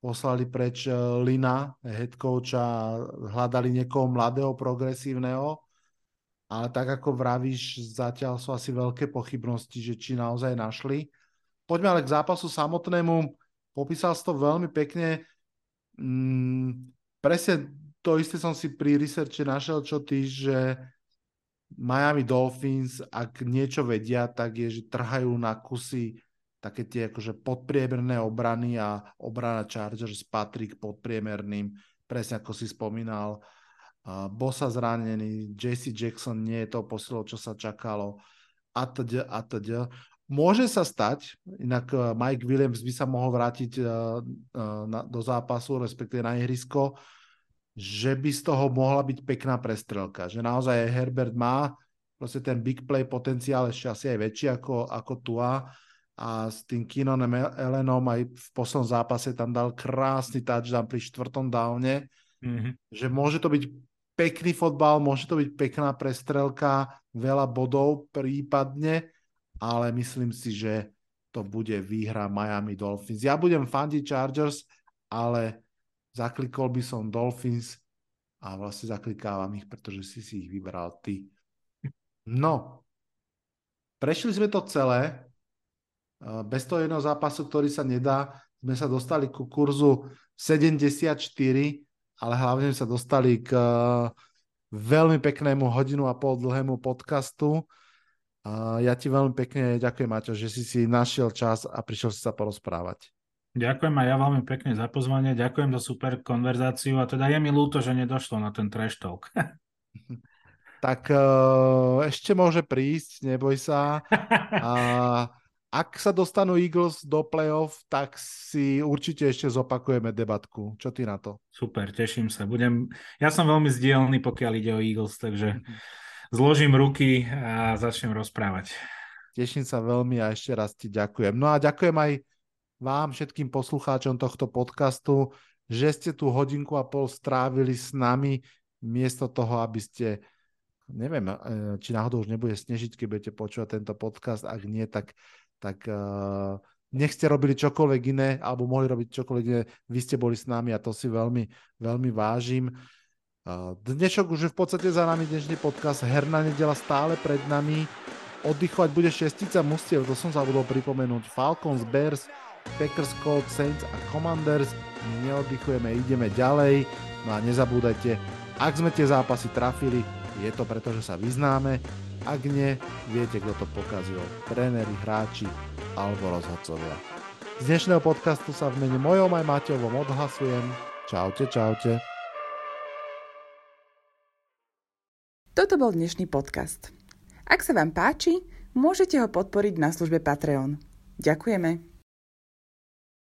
poslali preč eh, Lina, head coacha, hľadali niekoho mladého, progresívneho, ale tak ako vravíš, zatiaľ sú asi veľké pochybnosti, že či naozaj našli. Poďme ale k zápasu samotnému. Popísal si to veľmi pekne. Mm, presne to isté som si pri researche našiel, čo ty, že Miami Dolphins, ak niečo vedia, tak je, že trhajú na kusy také tie akože podpriemerné obrany a obrana Chargers patrí k podpriemerným, presne ako si spomínal. Bosa zranený, JC Jackson nie je to posilou, čo sa čakalo, atď, atď. Môže sa stať, inak Mike Williams by sa mohol vrátiť uh, na, do zápasu, respektíve na ihrisko, že by z toho mohla byť pekná prestrelka. Že naozaj Herbert má proste ten big play potenciál ešte asi aj väčší ako, ako Tua a s tým Kinonem Elenom aj v poslednom zápase tam dal krásny touchdown pri štvrtom downe, mm-hmm. že môže to byť pekný fotbal, môže to byť pekná prestrelka, veľa bodov prípadne, ale myslím si, že to bude výhra Miami Dolphins. Ja budem fandiť Chargers, ale zaklikol by som Dolphins a vlastne zaklikávam ich, pretože si si ich vybral ty. No, prešli sme to celé. Bez toho jedného zápasu, ktorý sa nedá, sme sa dostali ku kurzu 74, ale hlavne sa dostali k veľmi peknému hodinu a pol dlhému podcastu. Ja ti veľmi pekne ďakujem, Maťo, že si si našiel čas a prišiel si sa porozprávať. Ďakujem aj ja veľmi pekne za pozvanie, ďakujem za super konverzáciu a teda je mi ľúto, že nedošlo na ten trash talk. [LAUGHS] tak uh, ešte môže prísť, neboj sa. [LAUGHS] A ak sa dostanú Eagles do playoff, tak si určite ešte zopakujeme debatku. Čo ty na to? Super, teším sa. Budem... Ja som veľmi zdielný, pokiaľ ide o Eagles, takže zložím ruky a začnem rozprávať. Teším sa veľmi a ešte raz ti ďakujem. No a ďakujem aj vám, všetkým poslucháčom tohto podcastu, že ste tu hodinku a pol strávili s nami, miesto toho, aby ste, neviem, e, či náhodou už nebude snežiť, keď budete počúvať tento podcast, ak nie, tak, tak uh, nech ste robili čokoľvek iné, alebo mohli robiť čokoľvek iné, vy ste boli s nami a to si veľmi, veľmi vážim. Uh, dnešok už je v podstate za nami dnešný podcast, herná nedela stále pred nami, oddychovať bude šestica mustiev, to som zabudol pripomenúť, Falcons, Bears, Packers, Colts, Saints a Commanders. Neoddychujeme, ideme ďalej. No a nezabúdajte, ak sme tie zápasy trafili, je to preto, že sa vyznáme. Ak nie, viete, kto to pokazil. Tréneri, hráči alebo rozhodcovia. Z dnešného podcastu sa v mene mojom aj Maťovom odhlasujem. Čaute, čaute. Toto bol dnešný podcast. Ak sa vám páči, môžete ho podporiť na službe Patreon. Ďakujeme.